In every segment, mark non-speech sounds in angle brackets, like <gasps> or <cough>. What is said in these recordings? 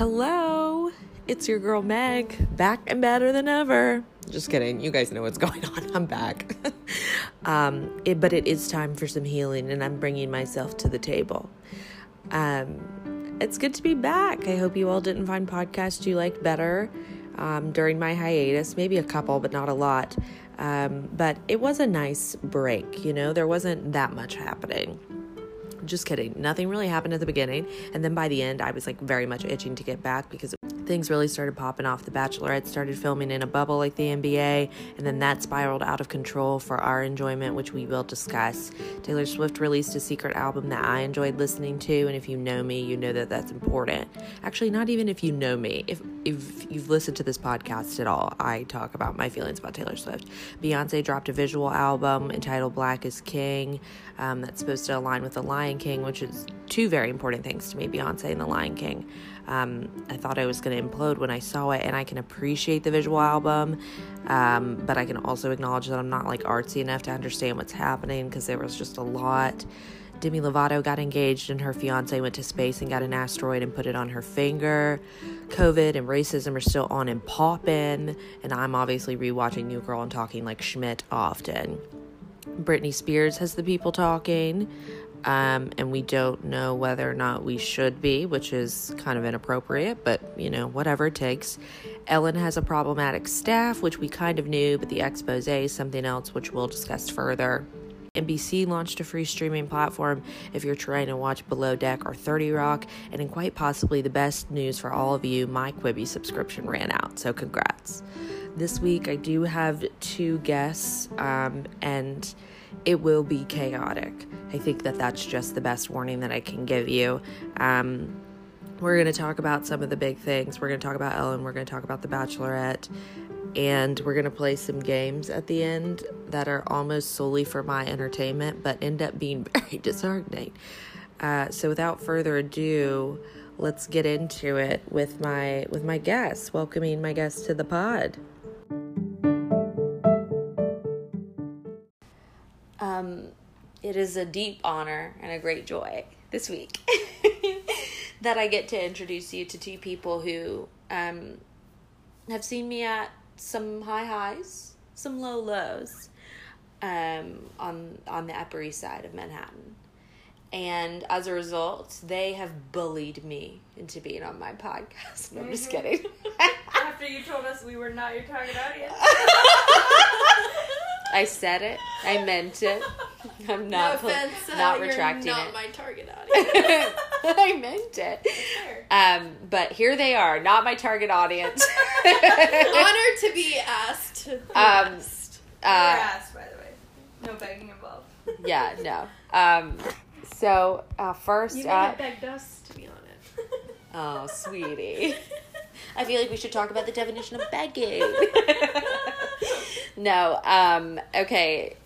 Hello, it's your girl Meg, back and better than ever. Just kidding. You guys know what's <laughs> going on. I'm back. <laughs> um, it, but it is time for some healing, and I'm bringing myself to the table. Um, it's good to be back. I hope you all didn't find podcasts you liked better um, during my hiatus. Maybe a couple, but not a lot. Um, but it was a nice break. You know, there wasn't that much happening. Just kidding. Nothing really happened at the beginning. And then by the end, I was like very much itching to get back because things really started popping off. The Bachelorette started filming in a bubble like the NBA, and then that spiraled out of control for our enjoyment, which we will discuss. Taylor Swift released a secret album that I enjoyed listening to, and if you know me, you know that that's important. Actually, not even if you know me. If if you've listened to this podcast at all, I talk about my feelings about Taylor Swift. Beyonce dropped a visual album entitled Black is King um, that's supposed to align with The Lion King, which is two very important things to me Beyonce and The Lion King. Um, I thought I was going to implode when I saw it, and I can appreciate the visual album, um, but I can also acknowledge that I'm not like artsy enough to understand what's happening because there was just a lot. Demi Lovato got engaged, and her fiance went to space and got an asteroid and put it on her finger. COVID and racism are still on and popping, and I'm obviously rewatching New Girl and talking like Schmidt often. Britney Spears has the people talking um, and we don't know whether or not we should be, which is kind of inappropriate, but you know, whatever it takes. Ellen has a problematic staff, which we kind of knew, but the expose is something else, which we'll discuss further. NBC launched a free streaming platform if you're trying to watch Below Deck or 30 Rock, and in quite possibly the best news for all of you, my Quibi subscription ran out, so congrats. This week I do have two guests, um, and it will be chaotic. I think that that's just the best warning that I can give you. Um, we're going to talk about some of the big things. We're going to talk about Ellen. We're going to talk about The Bachelorette. And we're going to play some games at the end that are almost solely for my entertainment, but end up being <laughs> very disheartening. Uh, so without further ado, let's get into it with my with my guests. Welcoming my guests to the pod. Um, it is a deep honor and a great joy this week <laughs> that I get to introduce you to two people who um, have seen me at some high highs, some low lows um, on on the Upper East Side of Manhattan. And as a result, they have bullied me into being on my podcast. No, I'm just Mhm. kidding. <laughs> After you told us we were not your target audience. <laughs> I said it. I meant it. <laughs> I'm not no put- offense, uh, not you're retracting not it. my target <laughs> audience. I meant it. Fair. Um, but here they are, not my target audience. <laughs> Honored to be asked. Um, asked. Uh, asked, by the way. No begging involved. yeah, no. Um, so uh, first You may up, have begged us to be on it. oh, sweetie, I feel like we should talk about the definition of begging. <laughs> no, um, okay.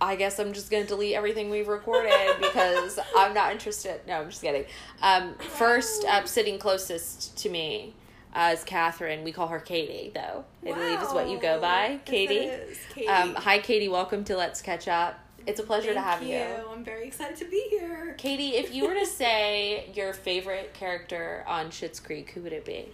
I guess I'm just gonna delete everything we've recorded because <laughs> I'm not interested. No, I'm just kidding. Um, first up, sitting closest to me uh, is Catherine. We call her Katie, though. I believe is what you go by, Katie. Katie. Um, hi, Katie. Welcome to Let's Catch Up. It's a pleasure to have you. you. I'm very excited to be here. Katie, if you were to <laughs> say your favorite character on Schitt's Creek, who would it be?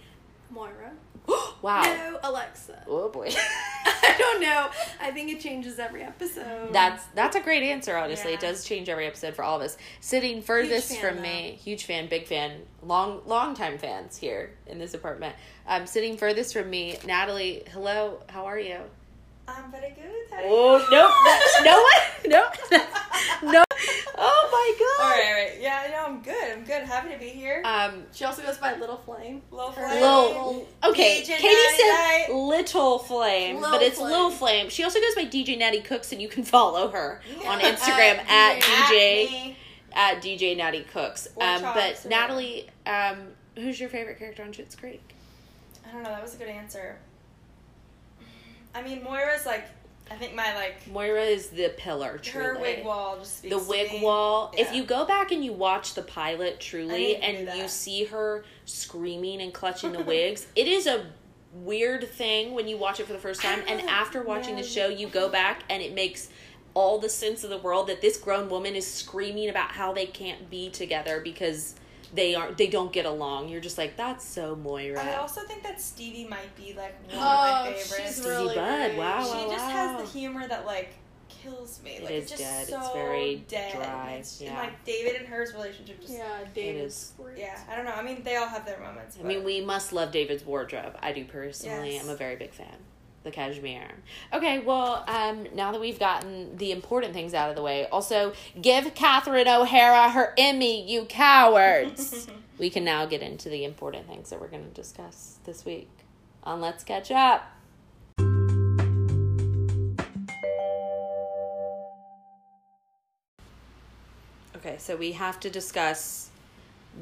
Moira. <gasps> wow. No, Alexis. Oh boy. <laughs> I don't know. I think it changes every episode. That's that's a great answer. Honestly, it does change every episode for all of us. Sitting furthest from though. me, huge fan, big fan, long long time fans here in this apartment. Um, sitting furthest from me, Natalie. Hello, how are you? I'm very good. How Oh nope, no <laughs> one, nope, <laughs> no. Oh my All god. right, all right. Yeah, no, I'm good. I'm good. Happy to be here. Um, She also goes by Little Flame. Little Flame. Lil, okay, DJ Katie said Little Flame, Lil but it's Flame. Lil Flame. She also goes by DJ Natty Cooks, and you can follow her on Instagram At at DJ DJ at DJ Natty Cooks. Um, but Natalie, um, who's your favorite character on Schitt's Creek? I don't know. That was a good answer. I mean, Moira's like, I think my like Moira is the pillar, truly. her wig wall just speaks the wig wall. If you go back and you watch the pilot truly need to do and you see her screaming and clutching the <laughs> wigs, it is a weird thing when you watch it for the first time and after watching the show you go back and it makes all the sense of the world that this grown woman is screaming about how they can't be together because they aren't they don't get along. You're just like that's so Moira. I also think that Stevie might be like one Oh, of my oh, favorites. she's Stevie really Bud, great. wow, she wow, just wow. has the humor that like kills me. It like is it's just dead. so It's very dead. dry, It's- and, yeah. like David and hers relationship just Yeah, David's great. yeah. I don't know. I mean, they all have their moments. I mean, we must love David's wardrobe. I do personally. Yes. I'm a very big fan. The cashmere. Okay, well, um, now that we've gotten the important things out of the way, also give Catherine O'Hara her Emmy, you cowards. <laughs> we can now get into the important things that we're going to discuss this week on Let's Catch Up. Okay, so we have to discuss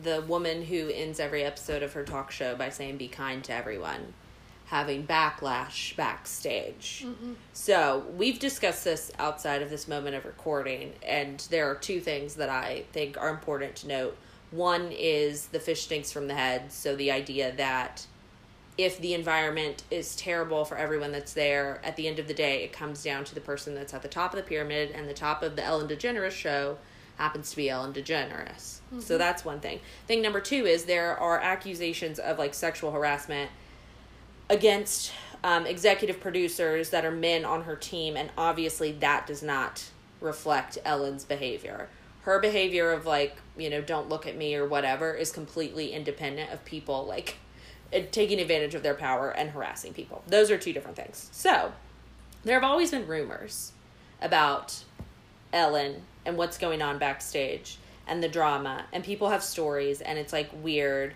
the woman who ends every episode of her talk show by saying be kind to everyone having backlash backstage. So, we've discussed this outside of this moment of recording and there are two things that I think are important to note. One is the fish stinks from the head, so the idea that if the environment is terrible for everyone that's there, at the end of the day, it comes down to the person that's at the top of the pyramid, and the top of the Ellen DeGeneres show happens to be Ellen DeGeneres. So mm-hmm. that's one thing. Thing number two is there are accusations of like sexual harassment against um, executive producers that are men on her team, and obviously that does not reflect Ellen's behavior. Her behavior of like, you know, don't look at me or whatever is completely independent of people like uh, taking advantage of their power and harassing people. Those are two different things. So, there have always been rumors about Ellen and what's going on backstage and the drama, and people have stories, and it's like weird.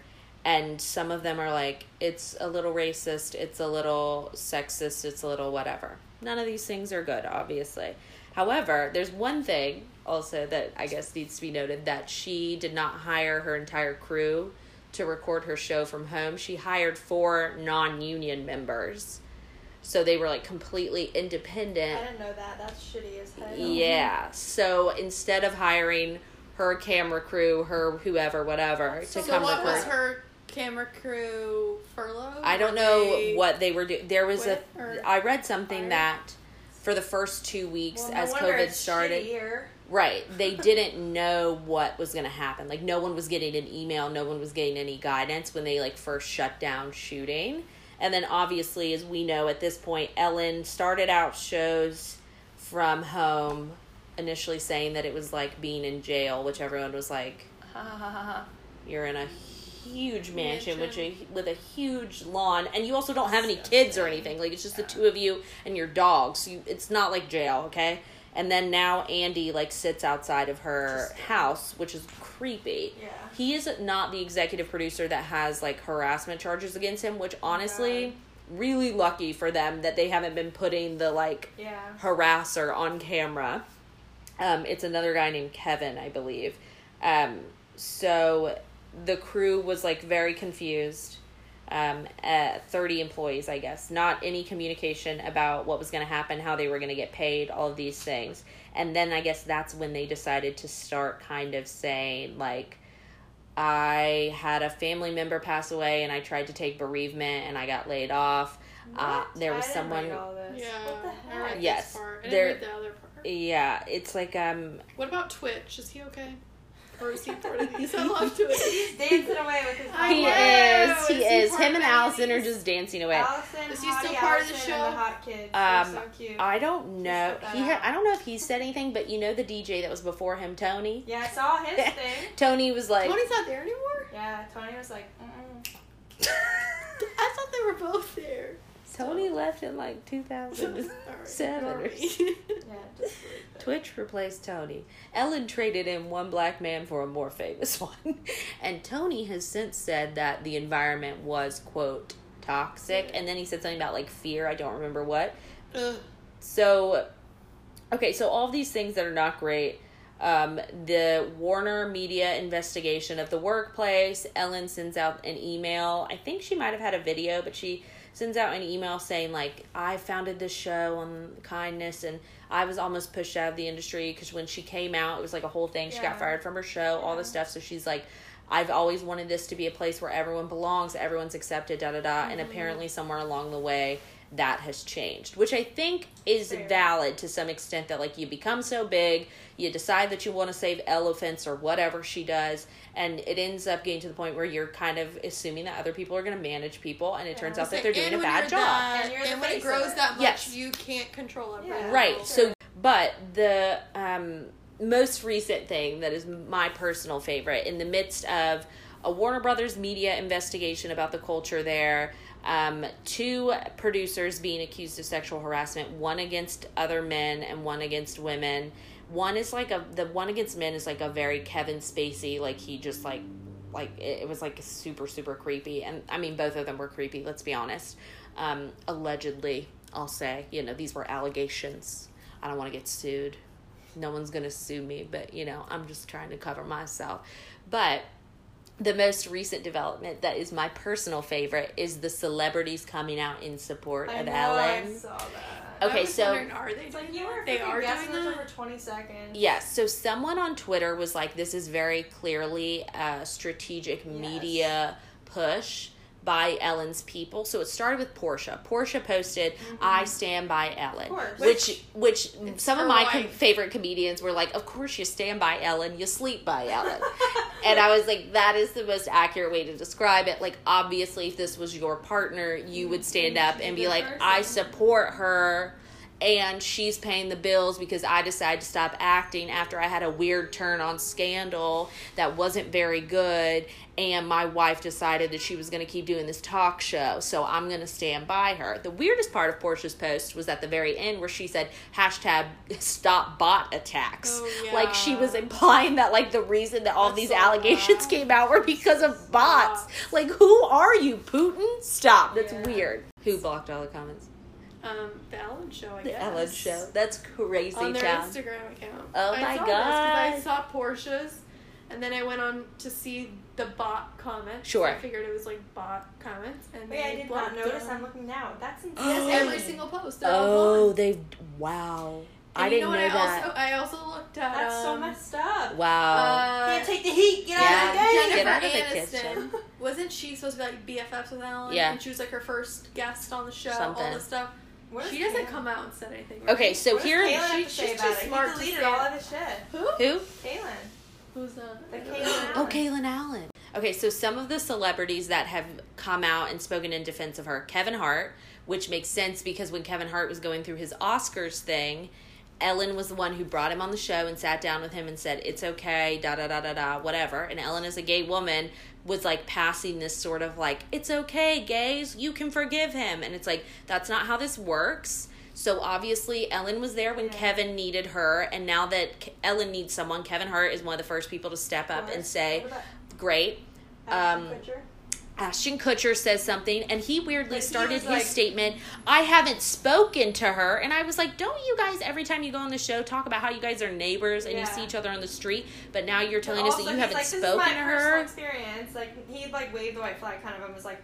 And some of them are like, it's a little racist, it's a little sexist, it's a little whatever. None of these things are good, obviously. However, there's one thing also that I guess needs to be noted that she did not hire her entire crew to record her show from home. She hired four non union members. So they were like completely independent. I didn't know that. That's shitty as hell. Yeah. So instead of hiring her camera crew, her whoever, whatever, to So come what record. was her camera crew furlough? I don't know what they were doing. There was a. I read something fired? that for the first two weeks Well, as wonder COVID started, shittier. right? They <laughs> didn't know what was going to happen. Like no one was getting an email, no one was getting any guidance when they like first shut down shooting. And then obviously, as we know at this point, Ellen started out shows from home, initially saying that it was like being in jail, which everyone was like, ha ha ha ha. you're in a huge mansion, which a, with a huge lawn, and you also don't have any kids or anything. Like it's just the two of you and your dog. So you, it's not like jail, okay? And then now Andy like sits outside of her house, which is creepy. Yeah. He is not the executive producer that has like harassment charges against him, which honestly, really lucky for them that they haven't been putting the like Yeah. harasser on camera. Um, it's another guy named Kevin, I believe. Um, so the crew was like very confused. Um, uh, 30 employees, I guess. Not any communication about what was going to happen, how they were going to get paid, all of these things. And then I guess that's when they decided to start kind of saying, like, I had a family member pass away and I tried to take bereavement and I got laid off. Uh, there was I didn't someone. all this. Yeah, What the I read? Yes, this part. I there- didn't read the other part. Yeah, it's like um What about Twitch? Is he okay? Or is he part of <laughs> these? I love Twitch. He's dancing away with his I he is he Is he is him and Allison are just dancing away. Allison, Is he still Hottie part of the show? The hot kids. Um, so cute. I don't know. He ha- I don't know if he said anything, but you know the DJ that was before him, Tony. yeah, I saw his <laughs> thing. Tony was like, Tony's not there anymore? Yeah, Tony was like, Mm-mm. <laughs> I thought they were both there. Tony left in like 2007 <laughs> or Alright. <laughs> yeah, just believe it. Twitch replaced Tony. Ellen traded in one black man for a more famous <laughs> one. And Tony has since said that the environment was, quote, toxic. And then he said something about like fear. I don't remember what. Ugh. So, okay, so all these things that are not great. Um, the Warner Media investigation of the workplace. Ellen sends out an email. I think she might have had a video, but she sends out an email saying like, "I founded this show on kindness, and I was almost pushed out of the industry because when she came out, it was like a whole thing. She got fired from her show, all this stuff. So she's like." I've always wanted this to be a place where everyone belongs, everyone's accepted, da da da. And mm-hmm. apparently, somewhere along the way, that has changed, which I think is Fair. valid to some extent that like you become so big, you decide that you want to save elephants or whatever she does, and it ends up getting to the point where you're kind of assuming that other people are going to manage people, and it turns out that they're doing a bad job. That, And and, you're the when it grows that much, Yes. you can't control it. Yeah. Right. So, but the um, most recent thing that is my personal favorite in the midst of a Warner Brothers media investigation about the culture there, um, two producers being accused of sexual harassment, one against other men and one against women. One is like a the one against men is like a very Kevin Spacey, like he just like like it, it was like super super creepy, and I mean both of them were creepy. Let's be honest. Um, allegedly, I'll say you know these were allegations. I don't want to get sued. No one's gonna sue me, but you know I'm just trying to cover myself. But the most recent development that is my personal favorite is the celebrities coming out in support I of know, Ellen. I saw that. Okay, so- are they It's like doing you were? They are doing this that. for 20 seconds. Yes. So someone on Twitter was like, "This is very clearly a strategic media push by Ellen's people." So it started with Portia. Portia posted, "I stand by Ellen," Mm-hmm. Of which which some of my com- favorite comedians were like, "Of course you stand by Ellen. You sleep by <laughs> Ellen." and I was like, "That is the most accurate way to describe it." Like, obviously, if this was your partner, you would stand up and be like, person. "I support her." And she's paying the bills because I decided to stop acting after I had a weird turn on Scandal that wasn't very good. And my wife decided that she was going to keep doing this talk show, so I'm going to stand by her. The weirdest part of Portia's post was at the very end where she said hashtag stop bot attacks. Oh, yeah. Like she was implying that like the reason that all That's these so allegations bad. came out were because of bots. Stop. Like who are you, Putin? Stop. That's Yeah. weird. Who blocked all the comments? Um, the Ellen Show, I The guess. Ellen Show. That's crazy on their town. Instagram account. Oh I my saw God. This 'cause I saw Portia's, and then I went on to see the bot comments. Sure. I figured it was like bot comments, and Wait, I did not notice. them. I'm looking now. That's <gasps> insane. Yes, every single post. Oh, they wow. And I you didn't know know, what? that. I also I also looked at. That's so um, messed up. wow. Uh, Can't take the heat. Get Yeah, out of the game. Jennifer Get out of the Aniston kitchen. wasn't she supposed to be like BFFs with Ellen? Yeah. And she was like her first guest on the show. All this stuff. What She doesn't Kaylin- come out and said anything. right? okay, so what here Kaylin she- she's about too it? smart He to deleted say all of his shit. Who? who? Kaylin. Who's that? The I Kaylin know. Oh, Kaylin Allen. Okay, so some of the celebrities that have come out and spoken in defense of her, Kevin Hart, which makes sense because when Kevin Hart was going through his Oscars thing, Ellen was the one who brought him on the show and sat down with him and said, It's okay, da da da da da, whatever. And Ellen, as a gay woman, was like passing this sort of like, It's okay, gays, you can forgive him. And it's like, That's not how this works. So obviously, Ellen was there when Yeah. Kevin needed her. And now that Ke- Ellen needs someone, Kevin Hart is one of the first people to step up and say, Great. Ashton Um, Kutcher? Ashton Kutcher says something, and he weirdly he started was his like- statement. I haven't spoken to her, and I was like, "Don't you guys every time you go on the show talk about how you guys are neighbors and you see each other on the street? But now you're telling us that you haven't like, this spoken to her." experience. Like he like waved the white flag kind of and was like,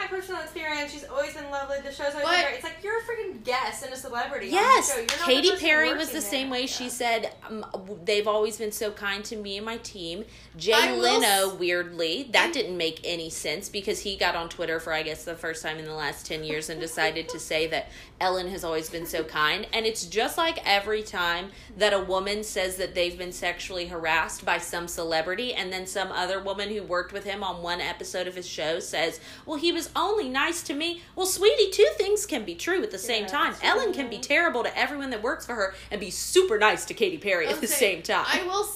my personal experience. She's always been lovely. The show's always But- been great. It's like you're a freaking guest and a celebrity. Yes, on the show. You're not Katy Perry was the there. same way. She said um, they've always been so kind to me and my team. Jay I Leno, s- weirdly, that didn't make any sense because he got on Twitter for I guess the first time in the last ten years and decided to say that Ellen has always been so kind. And it's just like every time that a woman says that they've been sexually harassed by some celebrity, and then some other woman who worked with him on one episode of his show says, "Well, he was only nice to me." Well, sweetie, two things can be true at the same Yeah, time. Ellen can be terrible to everyone that works for her and be super nice to Katy Perry at the same time. I will.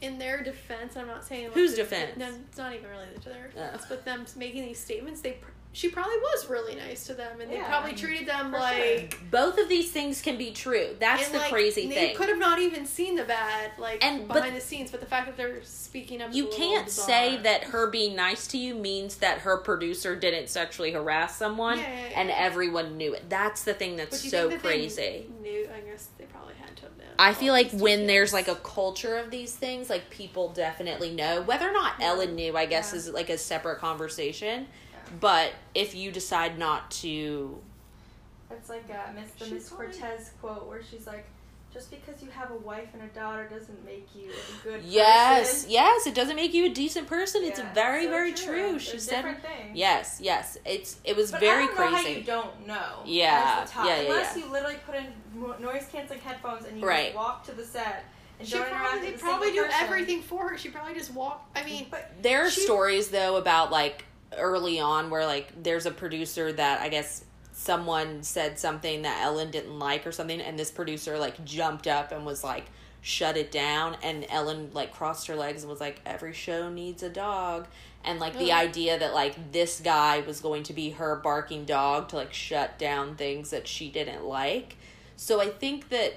In their defense, I'm not saying Whose defense? No, it's not even really to their defense, Oh. Uh. but them making these statements. They she probably was really nice to them, and they probably treated them for like. Both of these things can be true. That's and, the like, crazy they thing. could have not even seen the bad, like And- but- behind the scenes, but the fact that they're speaking of you can't say that her being nice to you means that her producer didn't sexually harass someone Yeah, yeah, yeah. and everyone knew it. That's the thing that's so crazy. Knew, I guess they probably had to have known. I feel like when details. there's like a culture of these things, like people definitely know. Whether or not Ellen knew, I guess, Yeah. is like a separate conversation. Yeah. But if you decide not to, It's like uh, Miss the Miss probably- Cortez quote where she's like, just because you have a wife and a daughter doesn't make you a good Yes, person. yes, yes, it doesn't make you a decent person. it's very, so very true. They're She said, things. yes, yes. It's it was But very I don't know how crazy. you don't know. Yeah, the yeah, yeah, Unless yeah. you literally put in noise canceling headphones and you Right. just walk to the set and She probably with a probably do person. everything for her. She probably just walk. I mean, But There are She- stories though about like early on where like there's a producer that I guess someone said something that Ellen didn't like or something and this producer like jumped up and was like shut it down and Ellen like crossed her legs and was like every show needs a dog and like the idea that like this guy was going to be her barking dog to like shut down things that she didn't like. So I think that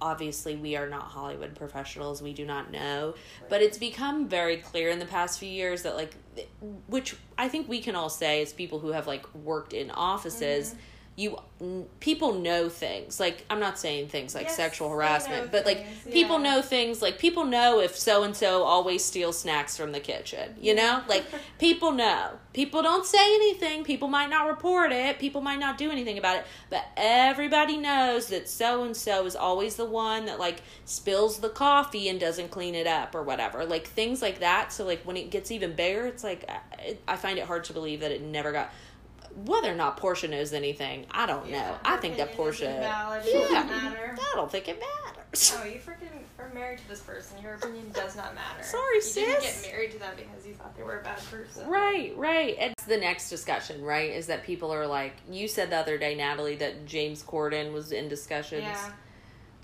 obviously we are not Hollywood professionals, we do not know, but it's become very clear in the past few years that like which I think we can all say as people who have like worked in offices Mm-hmm. You people know things like i'm not saying things like Yes, sexual harassment but like people know things like people know if so and so always steals snacks from the kitchen you know? Like <laughs> people know. People don't say anything. People might not report it. People might not do anything about it. But everybody knows that so and so is always the one that like spills the coffee and doesn't clean it up or whatever. Like things like that. So like when it gets even bigger it's like I, I find it hard to believe that it never got whether or not Portia knows anything, I don't know. I think that Portia. Valid, Yeah. doesn't matter. I don't think it matters. Oh, you freaking are married to this person. Your opinion does not matter. Sorry, you didn't get married to them because you thought they were a bad person. Right, right. It's the next discussion, right? Is that people are like, you said the other day, Natalie, that James Corden was in discussions Yeah.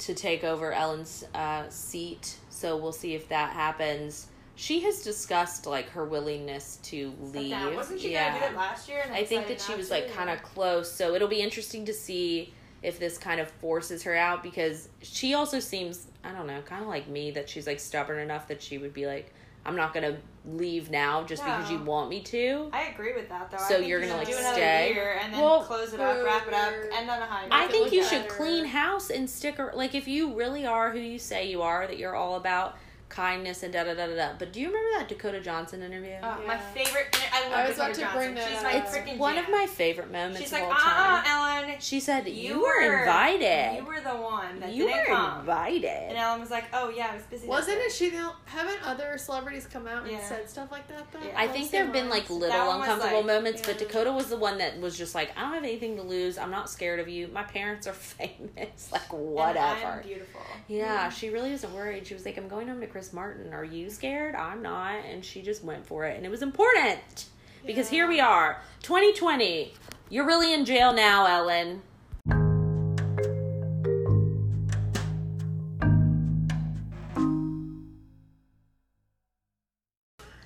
to take over Ellen's uh, seat. So we'll see if that happens. She has discussed like her willingness to leave. wasn't she yeah. gonna do it last year? And I think that she was like kind of close. So it'll be interesting to see if this kind of forces her out because she also seems, I don't know, kind of like me that she's like stubborn enough that she would be like, I'm not going to leave now just because you want me to. I agree with that though. So you're gonna, like, stay? year and then Well, close it up, wrap it up, end on a high. I think you should clean house and stick ar- like if you really are who you say you are that you're all about kindness and da da da da da. But do you remember that Dakota Johnson interview? My Yeah. favorite. I love I was Dakota about to Johnson. bring that She's up. my it's freaking one jam. of my favorite moments She's of like, all uh, time. uh Ellen. She said you, You were were- invited. You were the one that You didn't were come. invited. And Ellen was like, "Oh yeah, I was busy." that wasn't day." it she? the- Haven't other celebrities come out and Yeah. said stuff like that though? Yeah. I Don't think say there have been lines. like little That one was, uncomfortable like, moments, but yeah. Dakota was the one that was just like, I don't have anything to lose. I'm not scared of you. My parents are <laughs> famous. <laughs> Like And whatever. I'm beautiful. Yeah, she really wasn't worried. She was like, I'm going home to Chris Martin. Are you scared? I'm not. And she just went for it. And it was important because Yeah. here we are, 2020. You're really in jail now, Ellen.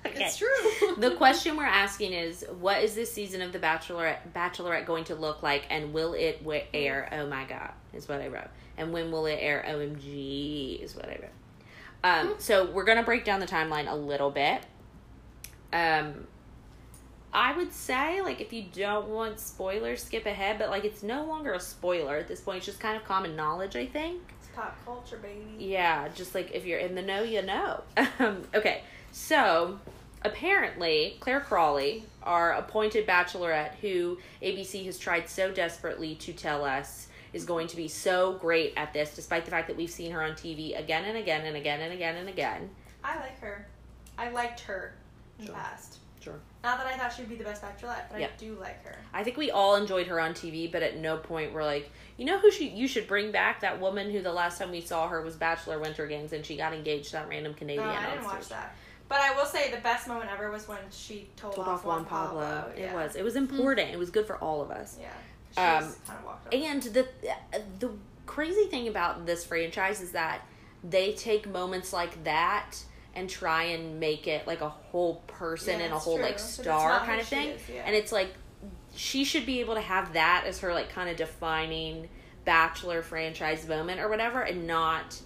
It's true. <laughs> the question we're asking is what is this season of the bachelorette bachelorette going to look like and will it air oh my god is what i wrote and when will it air omg is what i wrote um, so we're gonna break down the timeline a little bit um i would say like if you don't want spoilers skip ahead but like it's no longer a spoiler at this point it's just kind of common knowledge i think It's pop culture, baby. yeah, just like if you're in the know, you know. Um, <laughs> okay, so apparently Clare Crawley, our appointed bachelorette, who ABC has tried so desperately to tell us is going to be so great at this, despite the fact that we've seen her on TV again and again and again and again and again. I like her. I liked her in Sure. the past. Sure. Not that I thought she'd be the best bachelorette, but Yep. I do like her. I think we all enjoyed her on TV, but at no point we're like, you know who she, you should bring back? That woman who the last time we saw her was Bachelor Winter Games and she got engaged to that random Canadian. No, I on didn't watch stage. that. But I will say the best moment ever was when she told, Told off off Juan Pablo. It Yeah. was. It was important. It was good for all of us. Yeah. Um, kind of up. And the the crazy thing about this franchise is that they take moments like that and try and make it like a whole person Yeah, and a whole true, like star kind of thing. is, yeah. And it's like she should be able to have that as her like kind of defining bachelor franchise moment or whatever and not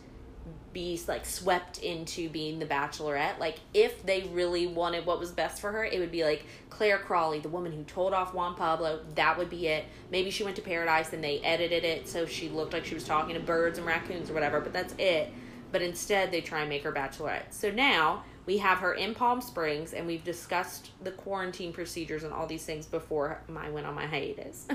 be like swept into being the bachelorette. Like if they really wanted what was best for her it would be like clare crawley the woman who told off juan pablo. That would be it. Maybe she went to paradise and they edited it so she looked like she was talking to birds and raccoons or whatever but that's it. But instead they try and make her bachelorette. So now We have her in Palm Springs, and we've discussed the quarantine procedures and all these things before I went on my hiatus.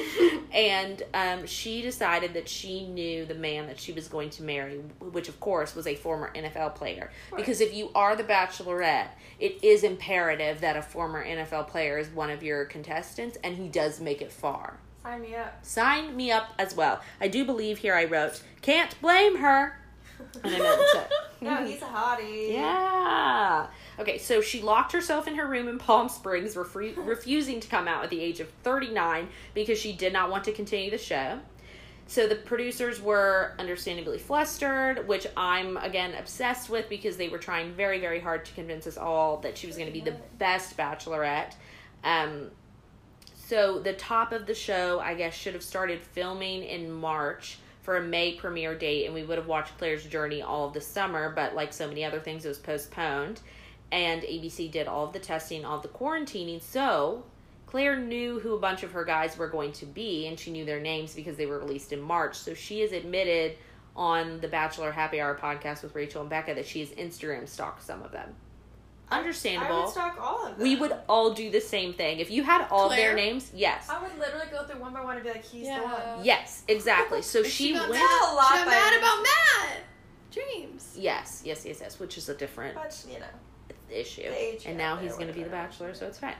<laughs> and um, she decided that she knew the man that she was going to marry, which of course was a former NFL player. Because if you are the Bachelorette, it is imperative that a former NFL player is one of your contestants, and he does make it far. Sign me up. Sign me up as well. I do believe here I wrote, can't blame her. And I meant to. No, he's a hottie. Yeah. Okay, so she locked herself in her room in Palm Springs, <gasps> refusing to come out at the age of 39 because she did not want to continue the show. So the producers were understandably flustered, which I'm again obsessed with because they were trying very, very hard to convince us all that she was going to be the best bachelorette. Um, so the top of the show, I guess, should have started filming in March for a May premiere date, and we would have watched Clare's journey all of the summer. But like so many other things, it was postponed, and ABC did all of the testing, all the quarantining. So Clare knew who a bunch of her guys were going to be, and she knew their names because they were released in March. So she has admitted on the Bachelor Happy Hour podcast with Rachel and Becca that she has Instagram stalked some of them. Understandable. I would stalk all of them. we would all do the same thing. If you had all of their names, yes. I would literally go through one by one and be like, he's the one. Yes, exactly. So And she got went. mad. a lot She got mad about Matt. James. Yes, yes, yes, yes, which is a different But, you know. issue. And now he's going to be the whatever. bachelor, so it's fine.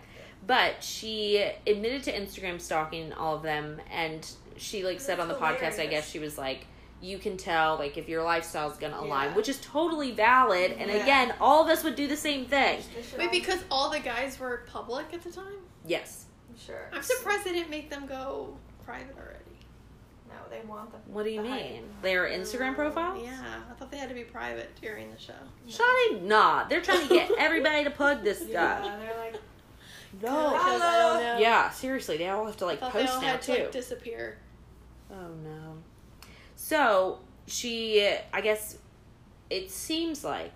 But she admitted to Instagram stalking all of them, and she like said on the That's podcast, I guess she was like, "You can tell like if your lifestyle is going to align," Yeah. which is totally valid. And Yeah. again, all of us would do the same thing. They Wait, because all the guys were public at the time? Yes. I'm sure. I'm surprised they didn't make them go private already. No, they want the. What do you the hype. mean? Their Instagram oh, profiles? Yeah, I thought they had to be private during the show. Shawty, nah. They're trying to get <laughs> everybody to plug this stuff. Yeah, they're like, <laughs> No. Because I don't know. Yeah, seriously, they all have to like thought they post all now had too. to like, disappear. Oh no. So she, I guess, it seems like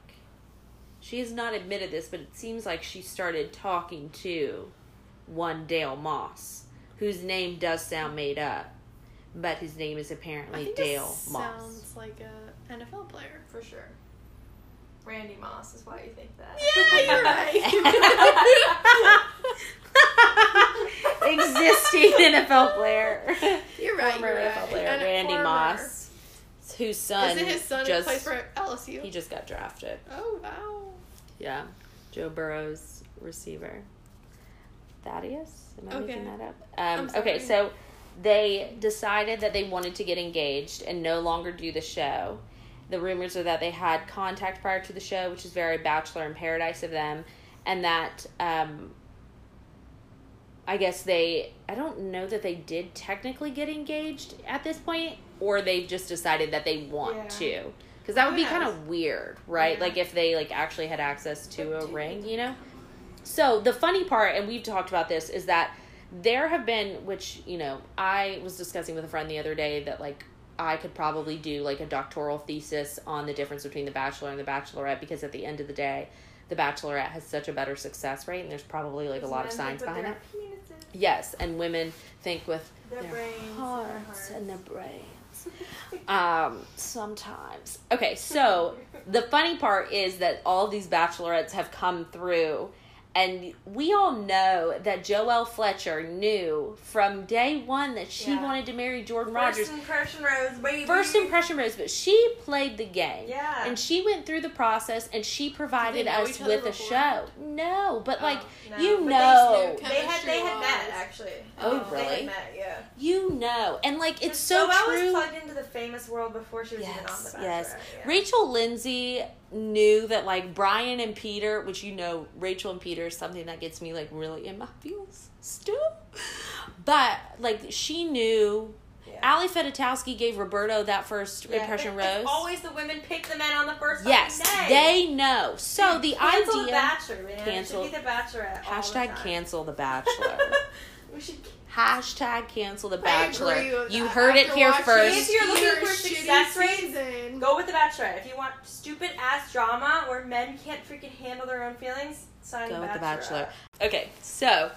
she has not admitted this, but it seems like she started talking to one Dale Moss, whose name does sound made up, but his name is I apparently think Dale this Moss. sounds like a NFL player. for sure. Randy Moss is why you think that. Yeah, you're <laughs> right. <laughs> Existing NFL player. You're right. Former you're NFL right. player And Randy former. Moss, whose son Is it his son who just plays for LSU? he just got drafted. oh wow. Yeah, Joe Burrow's receiver. Thaddeus? Am I making that up? Um, okay, so they decided that they wanted to get engaged and no longer do the show. The rumors are that they had contact prior to the show, which is very Bachelor in Paradise of them, and that um, I guess they, I don't know that they did technically get engaged at this point, or they've just decided that they want Yeah. to. Because that would be Yes. kind of weird, right? Yeah. Like if they like actually had access to a ring, you know? So the funny part, and we've talked about this, is that there have been, which, you know, I was discussing with a friend the other day that like I could probably do like a doctoral thesis on the difference between the bachelor and the bachelorette because at the end of the day, the bachelorette has such a better success rate and there's probably like a lot of science behind it. Yes, and women think with Their their brains their hearts hearts. and their brains. Um, sometimes. Okay, so the funny part is that all these bachelorettes have come through, and we all know that JoJo Fletcher knew from day one that she Yeah. wanted to marry Jordan First Rogers. impression rose, baby. First impression rose, but she played the game. Yeah. And she went through the process and she provided us each other with a show. No, but like oh, No, you but know, knew They had they had met actually. Oh, They really? had met, yeah. you know, and like it's so Joelle true. was plugged into the famous world before she was even on the Yes, Bachelor. yes. Yeah. Rachel Lindsay knew that like Brian and Peter, which you know, Rachel and Peter is something that gets me like really in my feels still. But like she knew. Yeah. Ali Fedotowsky gave Roberto that first Yeah, impression but it's rose. Always the women pick the men on the first yes, day. they know. So the cancel the Bachelor, man. Cancel- be the Bachelorette. all the hashtag time. cancel the <laughs> Bachelor. we should. hashtag cancel the I Bachelor. agree with You that. heard it here watching first. If you're looking for success rates, season, Go with the Bachelorette. If you want stupid ass drama where men can't freaking handle their own feelings, sign Go the with the. Bachelor. Okay, so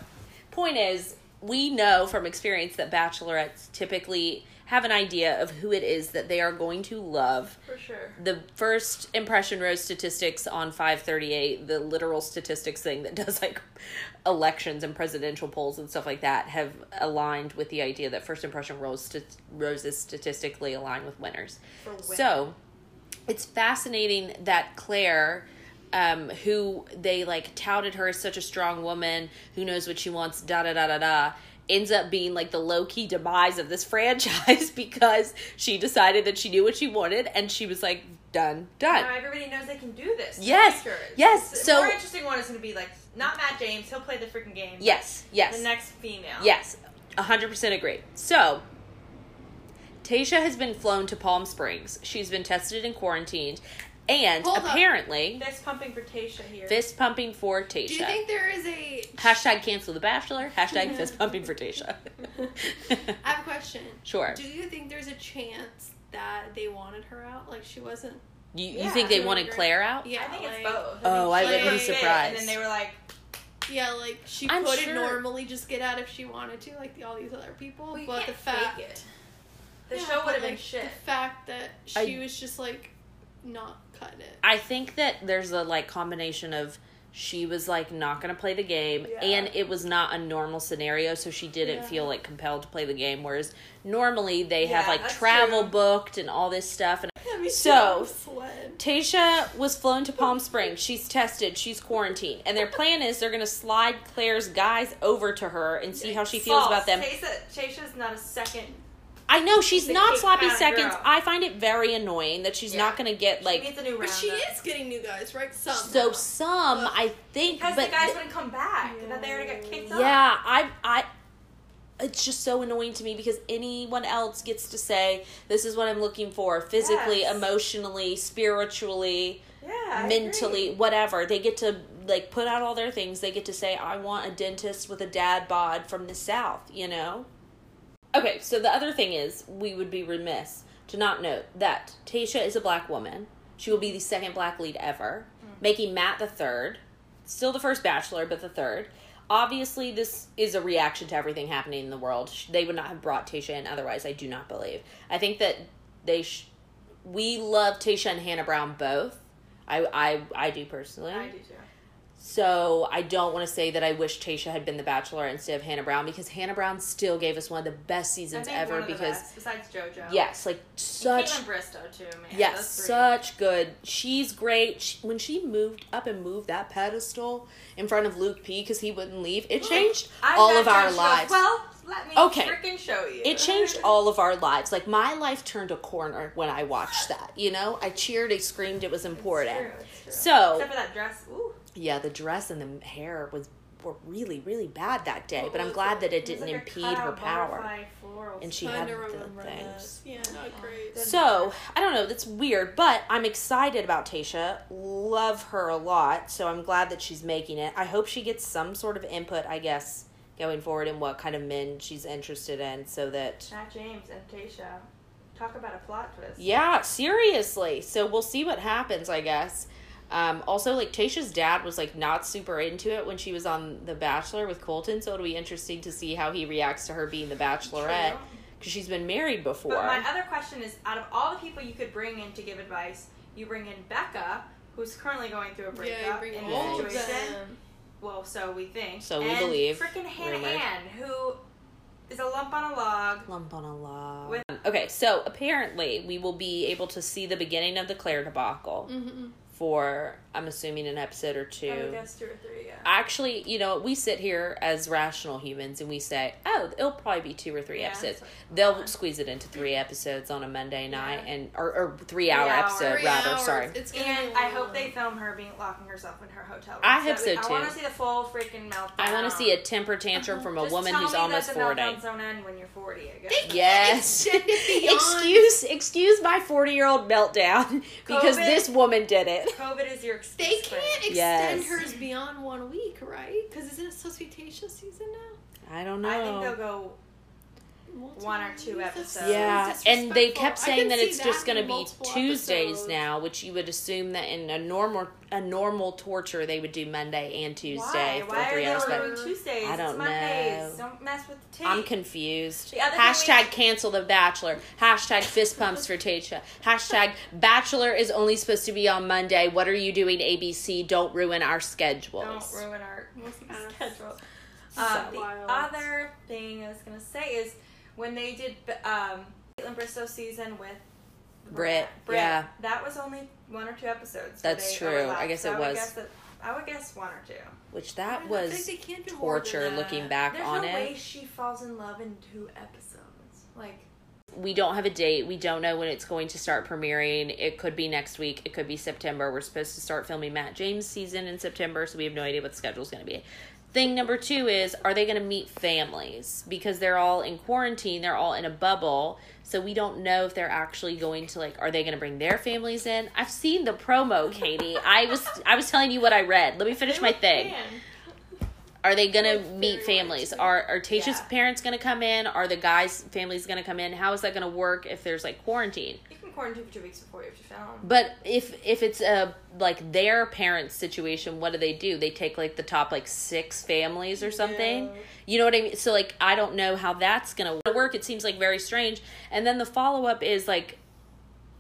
point is, we know from experience that bachelorettes typically have an idea of who it is that they are going to love. For sure. The first impression rose statistics on 538, the literal statistics thing that <laughs> does like elections and presidential polls and stuff like that, have aligned with the idea that first impression rose, st- roses statistically align with winners. Women. So it's fascinating that Clare, um, who they like touted her as such a strong woman who knows what she wants, da da da da da, ends up being like the low key demise of this <laughs> franchise because she decided that she knew what she wanted and she was like, done, done. Now everybody knows they can do this. Yes, yes, The so- more interesting one is going to be like not Matt James. He'll play the freaking game. Yes, yes. The next female. Yes, 100% agree. So, Tayshia has been flown to Palm Springs. She's been tested and quarantined. And Hold up. apparently, Fist pumping for Tayshia here. fist pumping for Tayshia. Do you think there is a? Hashtag cancel the bachelor. Hashtag <laughs> fist pumping for Tayshia. I have a question. sure. Do you think there's a chance that they wanted her out? Like she wasn't. You, you Yeah, think they wanted agree. Clare out? Yeah, I think like, it's both. Oh, I think she wouldn't be surprised. And then they were like, Yeah, like she I'm could sure- normally just get out if she wanted to, like the, all these other people. well, you but can't the fact fake it. The Yeah, show would have like, been shit. The fact that I- she was just like not cutting it. I think that there's a like combination of she was like not going to play the game Yeah. and it was not a normal scenario so she didn't Yeah. feel like compelled to play the game whereas normally they have like travel true. booked and all this stuff and <laughs> So- too, I'm sweating. Tayshia was flown to Palm Springs. She's tested. She's quarantined. And their plan is they're to slide Clare's guys over to her and see how she feels False. about them. Tayshia, Tayshia's not a second. I know she's The not sloppy seconds. girl. I find it very annoying that she's Yeah. not going to get she like needs a new round. But she is getting new guys, right? Some. so some I think Because but the guys th- wouldn't come back. And that they already got kicked off. Yeah, I I it's just so annoying to me because anyone else gets to say this is what I'm looking for physically, Yes. emotionally, spiritually, Yeah. Mentally, agree. whatever. They get to like put out all their things. They get to say I want a dentist with a dad bod from the south, you know? Okay, so the other thing is we would be remiss to not note that Tayshia is a black woman. She will be the second black lead ever, hmm. making Matt the third. Still the first bachelor, but the third. Obviously, this is a reaction to everything happening in the world. They would not have brought Tayshia in otherwise. I do not believe. I think that they, sh- we love Tayshia and Hannah Brown both. I, I, I do personally. I do too. So I don't want to say that I wish Tayshia had been the Bachelor instead of Hannah Brown because Hannah Brown still gave us one of the best seasons ever one of the because best, besides JoJo. yes, like such Bristowe too, man. yes, such good. She's great. She, when she moved up and moved that pedestal in front of Luke P because he wouldn't leave, it changed all of our goes, lives. Well, let me Okay. freaking show you. it changed <laughs> all of our lives. Like my life turned a corner when I watched that. You know, I cheered, I screamed. It was important. It's true, it's true. So except for that dress. Ooh. Yeah, the dress and the hair was were really really bad that day. What but I'm glad that it was didn't like impede her power. And she had the things. Yeah, not uh-huh. great. So I don't know. That's weird, but I'm excited about Tayshia. Love her a lot, so I'm glad that she's making it. I hope she gets some sort of input, I guess, going forward in what kind of men she's interested in, so that Matt James and Tayshia. Talk about a plot twist. yeah, seriously. So we'll see what happens, I guess. Um, also, like Tayshia's dad was like not super into it when she was on The Bachelor with Colton, so it'll be interesting to see how he reacts to her being the Bachelorette because she's been married before. But my other question is, out of all the people you could bring in to give advice, you bring in Becca, who's currently going through a breakup bring in all the situation. them. Well, so we think. So we and believe, Freaking Hannah rumored. Ann, who is a lump on a log. Lump on a log. With- okay, so apparently we will be able to see the beginning of the Clare debacle Mm-hmm. For, I'm assuming, an episode or two. I would guess two or three. Yeah. Actually, you know, we sit here as rational humans and we say, oh, it'll probably be two or three Yeah, episodes. that's They'll fine. squeeze it into three episodes on a Monday night Yeah. and or, or three hour hours. episode Three rather. hours. Sorry. It's gonna And be I hope they film her being locking herself in her hotel room. I hope so, too. I wanna see the full freaking meltdown. I want to see a temper <laughs> tantrum from a Just woman tell who's me almost that the forty. meltdowns don't end when you're forty. I guess. <laughs> Yes. extend it beyond- excuse excuse my forty year old meltdown <laughs> because COVID. this woman did it. COVID is your excuse. They can't it. extend Yes. hers beyond one week, right? Because isn't it supposed to be Tayshia's season now? I don't know. I think they'll go. One or two episodes. Yeah, and they kept saying that see it's just going to be Tuesdays episodes. now, which you would assume that in a normal a normal torture they would do Monday and Tuesday Why? for Why three they hours. But doing Tuesdays? I don't it's know. Don't mess with the tape. I'm confused. The other Hashtag we- cancel the Bachelor. Hashtag fist pumps for Tayshia. Hashtag Bachelor is only supposed to be on Monday. What are you doing, ABC? Don't ruin our schedules. Don't ruin our Ass. schedule. So Um, the wild. other thing I was gonna say is when they did um, Kaitlyn Bristowe season with Britt, Britt, yeah. that was only one or two episodes. That's true. overlapped. I guess So it would was. guess that- I would guess one or two. Which that I was think they can do torture that. looking back There's on no it. way she falls in love in two episodes. Like we don't have a date. We don't know when it's going to start premiering. It could be next week. It could be September. We're supposed to start filming Matt James' season in September, so we have no idea what the schedule's going to be. Thing number two is are they going to meet families? Because they're all in quarantine, they're all in a bubble, so we don't know if they're actually going to like are they going to bring their families in? I've seen the promo, Katie. <laughs> I was I was telling you what I read. Let me finish my thing. Are they gonna meet families? Are are Tayshia's Yeah. parents gonna come in? Are the guys' families gonna come in? How is that gonna work if there's like quarantine? you quarantine for two weeks before you have to film. But if if it's a like their parents' situation, what do they do? They take like the top like six families or something. Yeah. You know what I mean? So like I don't know how that's gonna work. It seems like very strange. And then the follow up is like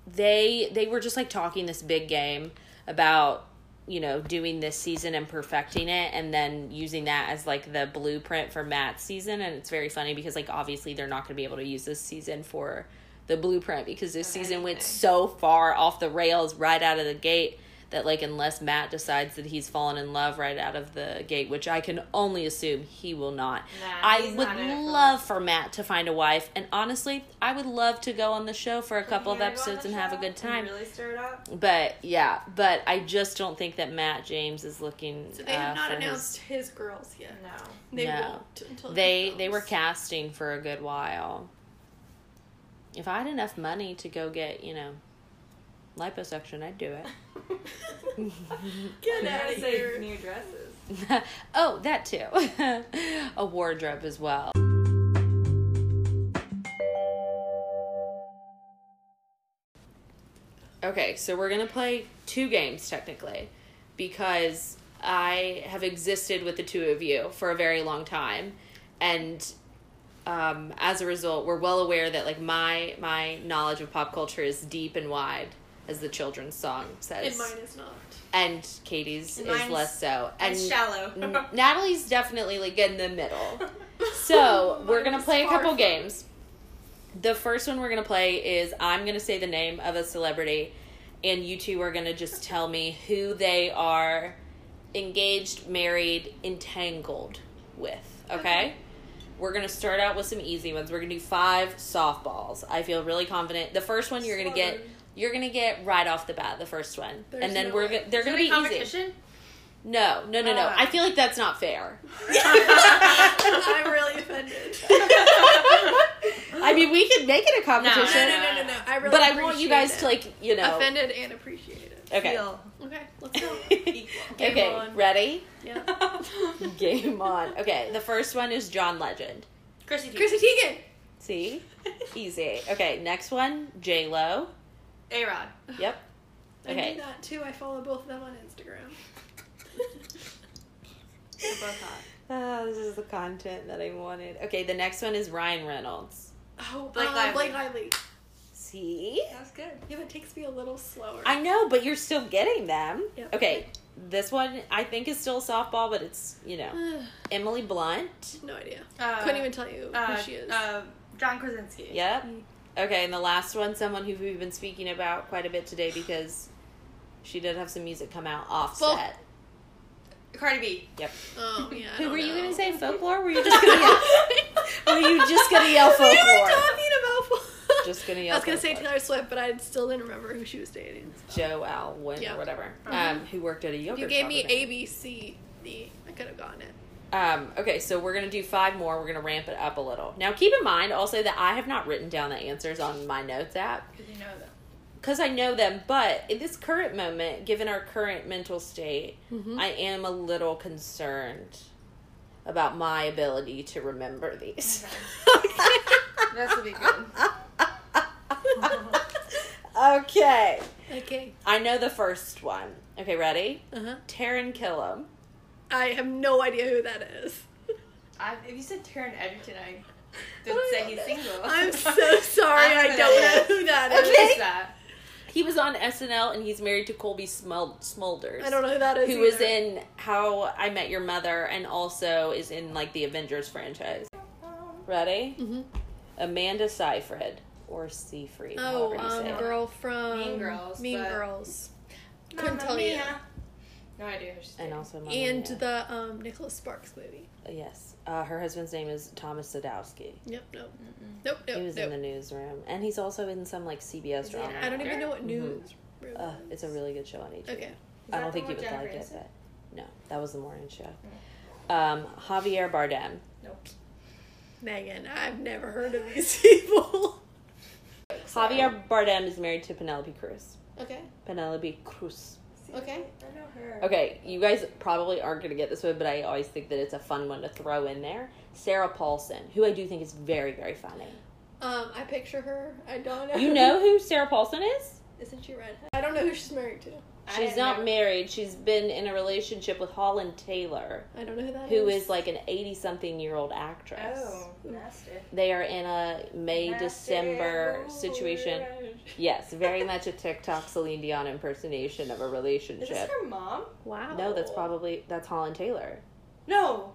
they they were just like talking this big game about you know doing this season and perfecting it and then using that as like the blueprint for Matt's season and it's very funny because like obviously they're not going to be able to use this season for the blueprint because this For season went anything. so far off the rails right out of the gate that like unless Matt decides that he's fallen in love right out of the gate, which I can only assume he will not. Nah, I would not in it for love for Matt to find a wife, and honestly, I would love to go on the show for a couple of You wanna go on episodes the and have a good time. Really stir it up. But yeah, but I just don't think that Matt James is looking. So they have uh, not announced his, girls yet. No. They No. won't until they they were casting for a good while. If I had enough money to go get you know liposuction, I'd do it. <laughs> <laughs> Get out of here. new dresses. <laughs> oh, that too. a wardrobe as well. Okay, so we're going to play two games technically because I have existed with the two of you for a very long time and um, as a result, we're well aware that like my my knowledge of pop culture is deep and wide, as the children's song says And mine is not. and Katie's And is less so. And It's shallow. N- Natalie's definitely like in the middle. <laughs> So we're gonna play a couple games. The first one we're gonna play is I'm gonna say the name of a celebrity, and you two are gonna just tell me who they are engaged, married, entangled with. Okay? Okay. We're gonna start out with some easy ones. We're gonna do five softballs. I feel really confident. The first one you're gonna get you're gonna get right off the bat. The first one, There's and then no we're go- they're gonna it a be easy. No, no, no, no. Ah. I feel like that's not fair. I'm really offended. <laughs> I mean, we could make it a no, competition, no, no, no, no. I really but I want you guys it. to like, you know. offended and appreciate it. Okay. Feel. Okay, let's go. <laughs> Game okay, on. ready? Yeah. <laughs> Game on. Okay, the first one is John Legend. Chrissy. Teigen. Chrissy Teigen. See, easy. Okay, next one, J Lo. A Rod. Yep. I Okay. do that too. I follow both of them on Instagram. <laughs> They're both hot. Oh, this is the content that I wanted. Okay, the next one is Ryan Reynolds. Oh, Blake uh, Lively. Blake Lively. See, That was good. Yeah, but it takes me a little slower. I know, but you're still getting them. Yep. Okay, this one I think is still softball, but it's you know <sighs> Emily Blunt. no idea. Uh, Couldn't even tell you Uh, who she is. Uh, John Krasinski. Yep. Mm. Okay, and the last one, someone who we've been speaking about quite a bit today because she did have some music come out offset. Cardi B. Yep. oh yeah. Who don't were you know. gonna say? Folklore? Were you just gonna yell? <laughs> were you just gonna yell We were talking about. Just gonna yell. I was gonna say folklore. Taylor Swift, but I still didn't remember who she was dating. Joe Alwyn Yeah. or whatever, Uh-huh. um, who worked at a If yogurt you gave shop me with him. A, B, C, D, I could have gotten it. Um, okay, so we're gonna do five more. We're gonna ramp it up a little. Now, keep in mind also that I have not written down the answers on my notes app Because you know them. because I know them. But in this current moment, given our current mental state, Mhm. I am a little concerned about my ability to remember these. This would be good. <laughs> okay. Okay. I know the first one. Okay, ready? Uh huh. Taran Killam. I have no idea who that is. I, if you said Taron Egerton, I <laughs> didn't say he's single. I'm so sorry. <laughs> I I, don't don't know know who who that Who is. is that? He was on SNL and he's married to Cobie Smul- Smulders. I don't know who that is. Who was in How I Met Your Mother and also is in like the Avengers franchise. Ready? Mhm. Amanda Seyfried or Seyfried. Oh, however you say um, girl from Mean Girls, Mean Girls. Couldn't Mamma tell you. mia. No idea who she's And dating. also Mamma And Mia. the um, Nicholas Sparks movie. yes, uh, her husband's name is Thomas Sadoski. Yep. Nope. Nope. nope. He was nope. in the newsroom, and he's also in some like CBS Is he drama. I don't even know what news. Uh, it's a really good show on HBO. Okay. I don't think you would with like it, but no, that was the morning show. Um, Javier Bardem. Nope. Megan, I've never heard of these <laughs> people. Javier Bardem is married to Penelope Cruz. Okay. Penelope Cruz. Okay. I know her. Okay, you guys probably aren't going to get this one, but I always think that it's a fun one to throw in there. Sarah Paulson, who I do think is very, very funny. Um, I picture her. I don't know. You know who <laughs> Sarah Paulson is? Isn't she redhead? I don't know who she's married to. I She's didn't know- married. She's been in a relationship with Holland Taylor, I don't know who that is. who is like an 80 something year old actress. Oh, hmm. nasty. They are in a May Nasty December boy. situation. Yes, very much a <laughs> TikTok Celine Dion impersonation of a relationship. Is this her mom? Wow. No, that's probably that's Holland Taylor. No.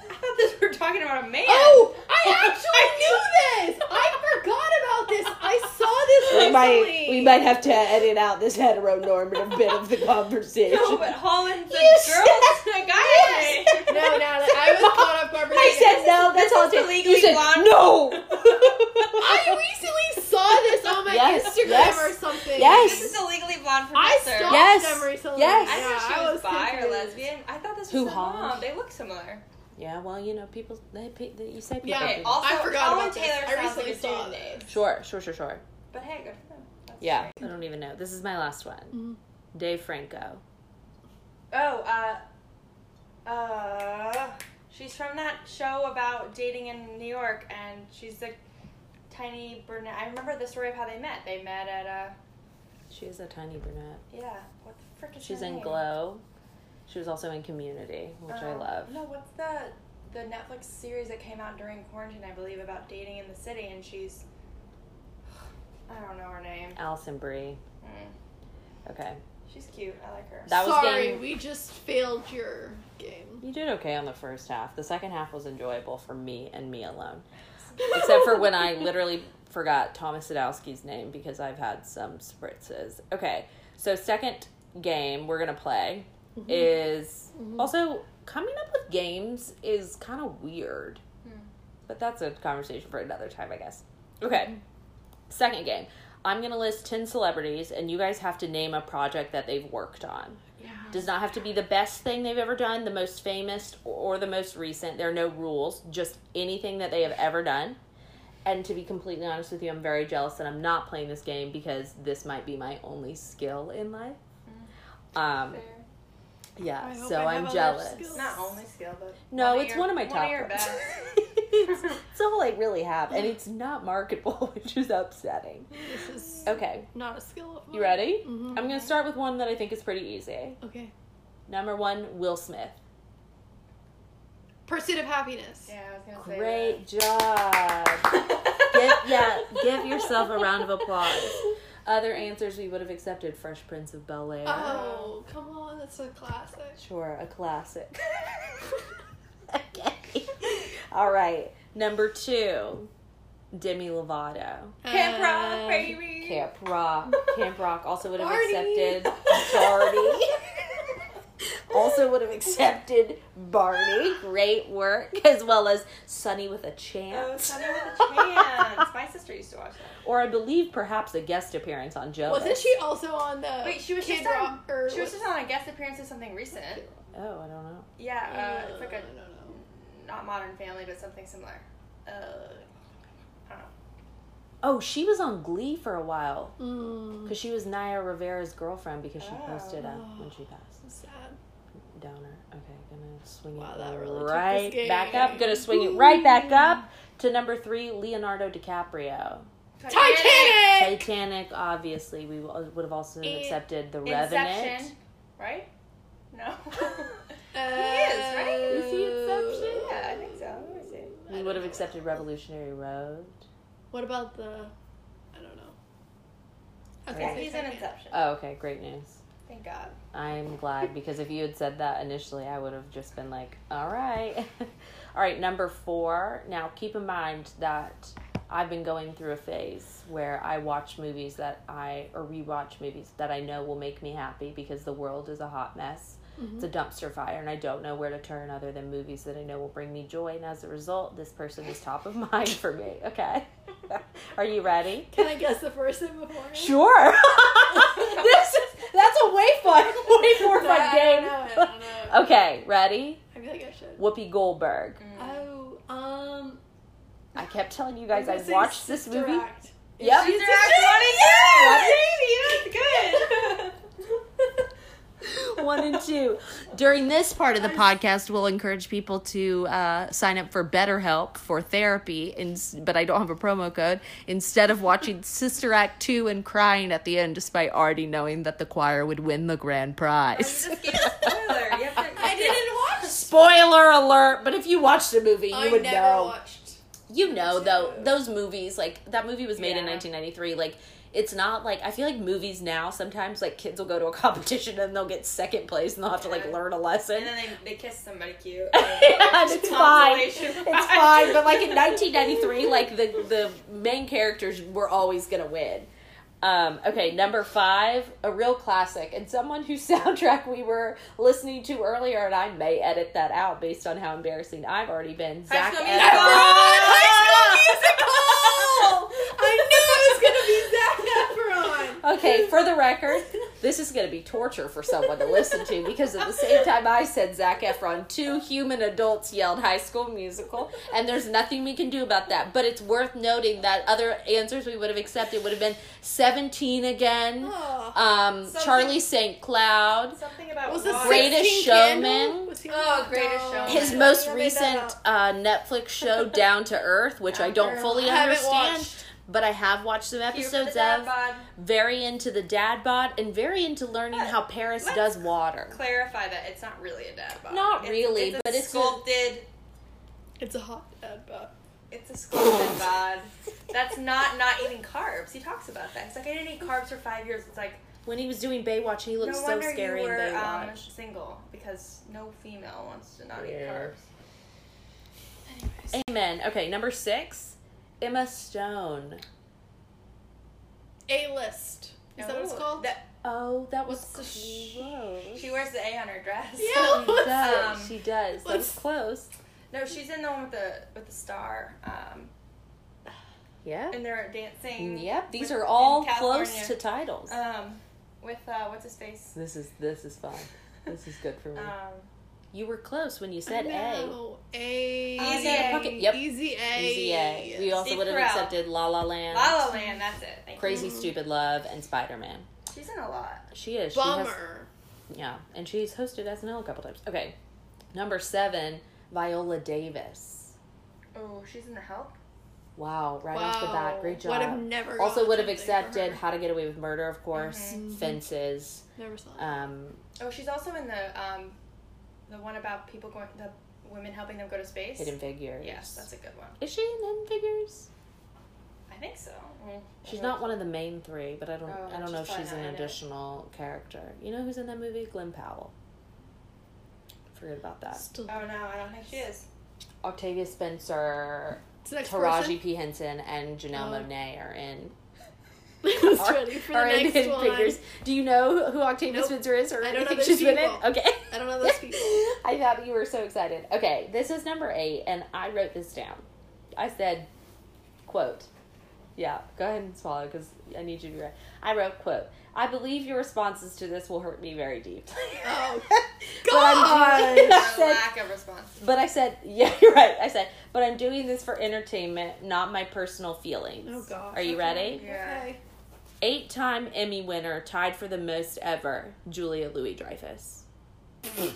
I thought this we were talking about a man. Oh, I <laughs> actually I knew this. I forgot about this. I saw this <laughs> We recently. might we might have to edit out this heteronormative bit of the conversation. No, but Holland's a You girl, said- a guy. Yes. name. No, no, I was <laughs> caught off guard. I said no. That's all. Holland. Legally You said Blonde. no. I recently saw this on my Yes, Instagram yes, or something. yes. This is a legally blonde I professor. stalked Yes, them recently. yes. I Yeah, thought she I was, bi or lesbian. I thought this was Who, her Holland? mom. They look similar. Yeah, well, you know, people they, they you say people. Yeah, do. Okay, also I forgot Holland about this. Taylor I sounds like recently a saw dude this. name. sure, sure, sure, sure. But hey, good for them. That's Yeah, great. I don't even know. This is my last one. Mhm. Dave Franco. Oh, uh, uh, she's from that show about dating in New York, and she's a tiny brunette. I remember the story of how they met. They met at a She is a tiny brunette. yeah. What the frick is She's her in name? Glow. She was also in Community, which I Um, love. No, what's the the Netflix series that came out during quarantine? I believe about dating in the city, and she's <sighs> I don't know her name. Alison Brie. Mm, Okay. she's cute. I like her. That was Sorry, game- we just failed your game. You did okay on the first half. The second half was enjoyable for me and me alone. <laughs> Except for when I literally forgot Thomas Sadoski's name because I've had some spritzes. Okay, so second game we're gonna play is also coming up with games is kind of weird, Hmm. but that's a conversation for another time, I guess. Okay, second game. I'm gonna list ten celebrities, and you guys have to name a project that they've worked on Yeah. does not have to be the best thing they've ever done, the most famous or the most recent. There are no rules, just anything that they have ever done. And to be completely honest with you, I'm very jealous that I'm not playing this game because this might be my only skill in life. Um, Fair. Yeah, I so I I'm jealous. skills. Not only skill, but No, one it's your- one of my one top of your best. it's, <laughs> it's all I really have, and it's not marketable, <laughs> which is upsetting. This is Okay, not a skill of you ready? Mhm. I'm gonna start with one that I think is pretty easy. Okay. Number one, Will Smith. Pursuit of happiness. Yeah, I was gonna say Great job. <laughs> give, yeah, give yourself a round of applause. Other answers we would have accepted Fresh Prince of Bel Air. Oh, come on, that's a classic. Sure, a classic. <laughs> okay. All right. Number two, Demi Lovato. Camp Rock, Uh, baby. Camp Rock. Camp Rock also would have Barney. accepted <laughs> Barney. also would have accepted Barney. Great work. As well as Sunny with a Chance. Oh, Sunny with a Chance. My sister used to watch that. Or I believe perhaps a guest appearance on Joe. Wasn't she also on the Wait, she was Kid just on. Rock? Or She was what- just on a guest appearance of something recent. Oh, I don't know. Yeah, uh, it's like a don't know. not Modern Family, but something similar. Uh, I don't know. Oh, she was on Glee for a while Mm, because she was Naya Rivera's girlfriend because she Oh. posted uh, when she passed. sad. Downer. Okay, gonna swing Wow, it that really right back up. Gonna swing it right back up To number three, Leonardo DiCaprio. Titanic. Titanic, obviously, we would have also And accepted The Inception. Revenant. Right? No. <laughs> he is, right? Is he Inception? yeah, I think so. Let me see. We would have accepted Revolutionary Road. What about the? I don't know. I was Yeah, he's in Inception. Oh, okay, great news. Thank God. I'm glad because if you had said that initially, I would have just been like, all right. <laughs> all right, number four. Now, keep in mind that I've been going through a phase where I watch movies that I, or rewatch movies that I know will make me happy because the world is a hot mess. It's a dumpster fire, and I don't know where to turn other than movies that I know will bring me joy. And as a result, this person is top of <laughs> mind for me. Okay. <laughs> Are you ready? Can I guess the person before? Sure. <laughs> this is that's a way fun, way more fun I game. don't know I don't know okay, ready? I feel like I should. Whoopi Goldberg. Um. I kept telling you guys I'm I gonna say watched this movie. Act. Yep. She's Sister Sister Act one and two. Baby, that's good. <laughs> One and two. During this part of the podcast, we'll encourage people to uh, sign up for BetterHelp for therapy, in, but I don't have a promo code. Instead of watching <laughs> Sister Act 2 and crying at the end, despite already knowing that the choir would win the grand You prize. just spoiler. You have to, <laughs> I didn't watch. Spoiler alert! But if you watched the movie, you I would never know. watched. You know, though, those movies, like, that movie was made in 1993. Like, it's not like, I feel like movies now, sometimes, like, kids will go to a <laughs> competition and they'll get second place and they'll have to, like, learn a lesson. And then they, they kiss somebody cute. <laughs> yeah, and it's fine. It's fine. But like in <laughs> 1993, like the the main characters were always gonna win. Um, okay, number five, a real classic, and someone whose <laughs> soundtrack we were listening to earlier, and I may edit that out based on how embarrassing I've already been. High Zac School Efron. <laughs> High School <laughs> Musical. I knew it was gonna be Zac Efron. Okay, for the record, this is going to be torture for someone to listen to because at the same time I said Zac Efron, two human adults yelled High School Musical, and there's nothing we can do about that. But it's worth noting that other answers we would have accepted would have been 17 again, Oh. um, Charlie St. Cloud, Something about Was the. Greatest Showman. Was Oh, Greatest No. Showman. his most I made that recent uh, Netflix show, Down to Earth, which I don't Girl, fully I haven't understand. Watched. But I have watched some Cute for the episodes of. bod. Very into the dad bod and very into learning how Paris Let's does water. Clarify that it's not really a dad bod. Not It's- really, it's a but it's a- sculpted. It's a hot dad bod. It's a sculpted <laughs> bod. That's not not eating carbs. He talks about that. He's like, I didn't eat carbs for five years. It's like, When he was doing Baywatch, he looked no so scary you in were um, Baywatch. single because no female wants to not eat carbs. Anyways. Amen. Okay, number six, Emma Stone. A list. Is that what it's Oh, called? that- Oh, that was What's the close. she wears the A on her dress. Yeah. <laughs> She does. Um, she does. That was close. No, she's in the one with the with the star. Um, Yeah. and they're dancing. Yep. These with- are all close to titles. Um, with uh, what's his face? this is this is fun. This is good for me. Um, you were close when you said A. No. A. Easy Easy A. Pocket. Yep. Easy A. Easy A. We also Steve would have Carell. accepted La La Land, La La Land. That's it. Thank Crazy you. Stupid Love, and Spider Man. She's in a lot. She is. She has- Bummer. Yeah, and she's hosted SNL a couple times. Okay, number seven, Viola Davis. Oh, she's in the Help. Wow, right off the bat, great job. Would have never. also would have accepted. How to Get Away with Murder, of course. Mhm. Fences. Never saw it. Um, Oh, she's also in the um, the one about people going, the women helping them go to space. Hidden Figures. Yes, that's a good one. Is she in Hidden Figures? I think so. Mm, She's not one of the main three, but I don't. Oh, I don't know if she's an in it. additional character. You know who's in that movie? Glen Powell. Forget about that. Still. Oh no, I don't think she is. Octavia Spencer, It's Taraji person. P Henson, and Janelle Oh. Monáe are in <laughs> Who's ready for the next one? Figures. Do you know who Octavia Nope. Spencer is, or I don't know think those she's been in? people. Okay. <laughs> I don't know those people. <laughs> I thought you were so excited. Okay, this is number eight, and I wrote this down. I said, "quote." Yeah, go ahead and swallow because I need you to be right. I wrote, "quote." I believe your responses to this will hurt me very deeply. Oh, But I'm doing- God. Said- lack of response. but I said, yeah, you're right. I said, but I'm doing this for entertainment, not my personal feelings. Oh gosh. Are you okay. ready? Yeah. Okay. Eight time Emmy winner, tied for the most ever, Julia Louis Dreyfus. <laughs>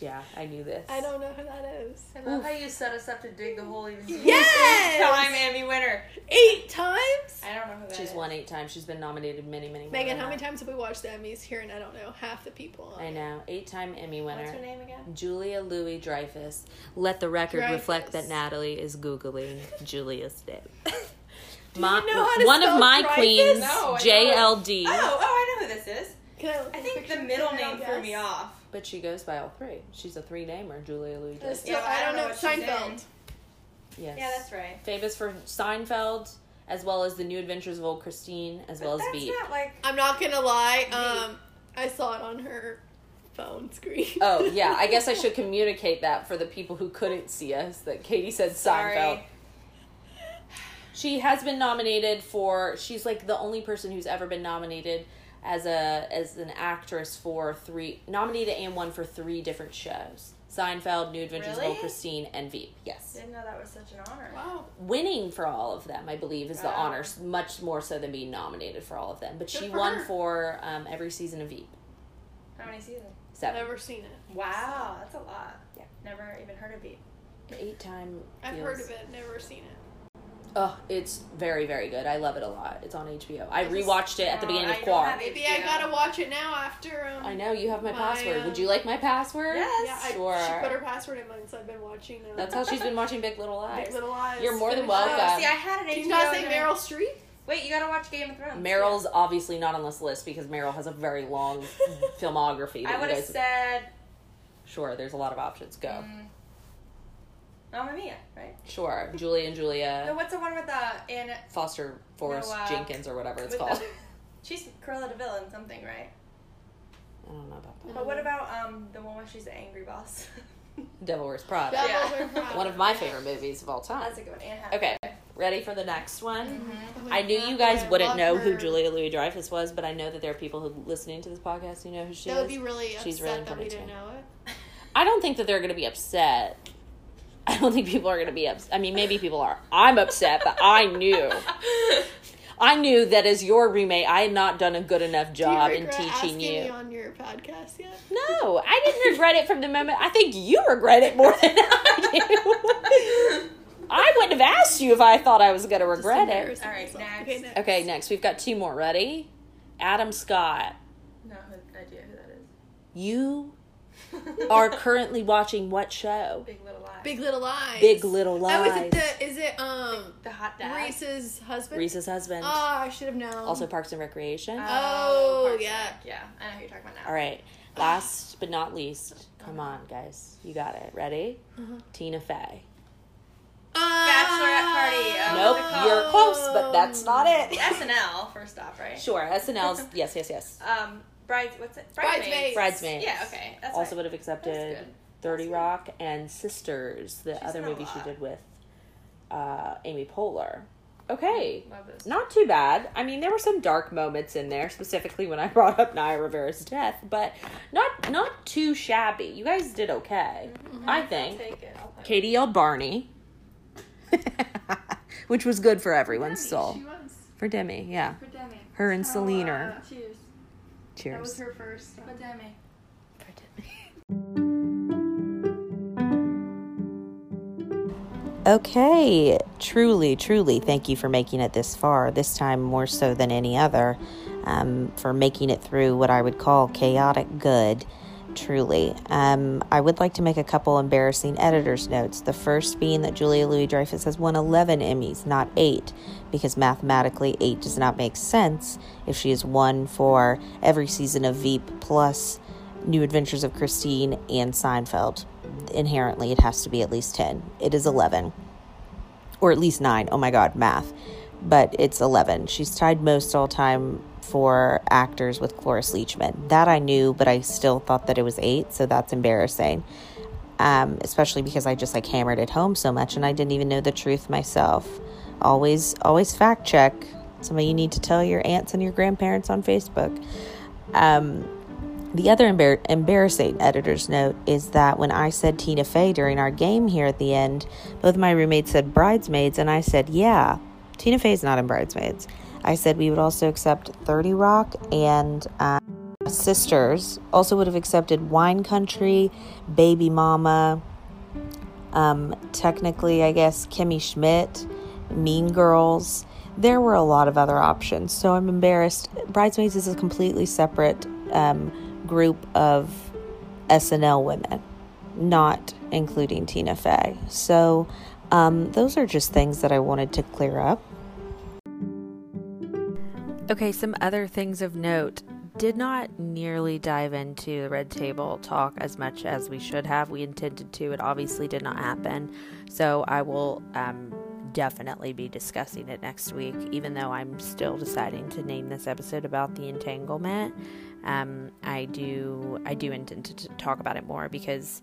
Yeah, I knew this. I don't know who that is. I love how you set us up to dig the hole even deeper. Yes! Time Emmy winner. Eight times? I don't know who that She's is. won eight times. She's been nominated many, many. more Megan, than how many that. times have we watched the Emmys here? And I don't know half the people. on I it. know. Eight-time Emmy winner. What's her name again? Julia Louis Dreyfus. Let the record reflect Dreyfus. that Natalie is googling Julia <laughs> Stitt. you know how to one of my Dreyfus? queens, No, JLD, Oh, oh, I know who this is. I, I think the middle name guess? threw me off. but she goes by all three. She's a three-namer, Julia Louis Dreyfus. still- Yeah, but I don't know. what she's in. Seinfeld. Yes. Yeah, that's right. Famous for Seinfeld, as well as The New Adventures of Old Christine, as well as that's Veep. like. I'm not gonna lie. Um, I saw it on her phone screen. Oh yeah, I guess I <laughs> should communicate that for the people who couldn't see us. That Katie said Sorry. Seinfeld. She has been nominated for. She's like the only person who's ever been nominated as a as an actress for three nominated and won for three different shows: Seinfeld, New Adventures of Old Christine, and Veep. Yes, Didn't know that was such an honor. Wow. winning for all of them, I believe, is the honor, much more so than being nominated for all of them. But Good she for won her. for um, every season of Veep. How many seasons? Seven. Never seen it. Wow, that's a lot. Yeah. Never even heard of Veep. Eight time. I've heard of it. Never seen it. Oh, it's very, very good. I love it a lot. It's on HBO. I, I just- rewatched it at the beginning I of Quar. Maybe I gotta watch it now after. Um, I know you have my, My, password. Would um, you like my password? Yes. Yeah, I, Sure. she put her password in mine, so I've been watching. Uh, That's how she's been watching Big Little <laughs> Lies. Big Little Lies. You're more than welcome. Oh, see, I had an Can HBO. you not say Meryl Streep? Wait, you gotta watch Game of Thrones. Meryl's obviously not on this list because Meryl has a very long <laughs> filmography. that I would have said. Sure, there's a lot of options. Go. Mm, Mamma Mia, right? Sure, Julie and <laughs> No, Julia, what's the one with the in Foster Forrest No, uh, Jenkins or whatever it's called. the? <laughs> She's Cruella de Vil in something, right? I don't know about that. But what about um the one where she's the angry boss? <laughs> Devil Wears Prada. Devil Yeah. Wears Prada. One of my favorite movies of all time. That's a good one. Anne Hathaway. Okay, ready for the next one? Oh my I knew you guys wouldn't love know who. Julia Louis Dreyfus was, but I know that there are people who listening to this podcast who know who she That is. would be really She's upset really that we important didn't too. know it. I don't think that they're going to be upset. I don't think people are going to be upset. I mean, maybe people are. I'm upset, but I knew. I knew that as your roommate, I had not done a good enough job Do you in teaching you. me on your podcast yet? No, I didn't regret it from the moment. I think you regret it more than I do. I wouldn't have asked you if I thought I was going to regret it. All right, next. Okay, next. Okay, next we've got two more. Ready? Adam Scott. No idea who that is. You is. <laughs> are currently watching what show? Big Little Lies. Big Little Lies. Big Little Oh, is Lies. it the? Is it um the hot dad. Reese's husband? Reese's husband. Oh, I should have known. also Parks and Recreation. Oh, Parks and yeah. Rec. Yeah, I know who you're talking about now. All right. Last but not least, come on, guys. You got it. Ready? Uh-huh. Tina Fey. Bachelorette party. Uh, nope, what's it called? you're close, but that's not it. SNL first off, right? Sure, SNL's. yes, yes, yes. Um, brides. What's it? Bridesmaids. Bridesmaids. Yeah. Okay. That's also right. would have accepted 30 That's Rock and Sisters, the She's other movie she did with uh, Amy Poehler. Okay. Love those. Not too bad. I mean, there were some dark moments in there, specifically when I <laughs> brought up Naya Rivera's death, but not not too shabby. You guys did okay, I I'll think. take it. I'll. Katie yelled Barney, <laughs> which was good for everyone's Demi, soul. She was. For Demi, yeah. For Demi. Her and So, Celine uh, are. Cheers. That was her first. For Demi. Okay, truly, truly, thank you for making it this far, this time more so than any other, um, for making it through what I would call chaotic good. Truly. Um, I would like to make a couple embarrassing editor's notes. The first being that Julia Louis Dreyfus has won 11 Emmys, not 8, because mathematically 8 does not make sense if she has won for every season of Veep plus New Adventures of Christine and Seinfeld. Inherently, it has to be at least 10. It is 11. Or at least 9. Oh my god, math. But it's 11. She's tied most all time for actors with Cloris Leachman. That I knew, but I still thought that it was 8, so that's embarrassing. Um, especially because I just like hammered it home so much and I didn't even know the truth myself. Always, always fact check. Some of you need to tell your aunts and your grandparents on Facebook. Um, the other embar- embarrassing editor's note is that when I said Tina Fey during our game here at the end, both my roommates said Bridesmaids, and I said, yeah, Tina Fey's not in Bridesmaids. I said we would also accept 30 Rock and. Uh, sisters also would have accepted Wine Country, Baby Mama, um, technically, I guess, Kimmy Schmidt, Mean Girls. There were a lot of other options, so I'm embarrassed. Bridesmaids is a completely separate um, group of SNL women, not including Tina Fey. So, um, those are just things that I wanted to clear up. Okay, some other things of note. Did not nearly dive into the red table talk as much as we should have. We intended to. It obviously did not happen. So I will um, definitely be discussing it next week, even though I'm still deciding to name this episode about the entanglement. Um, I do I do intend to talk about it more because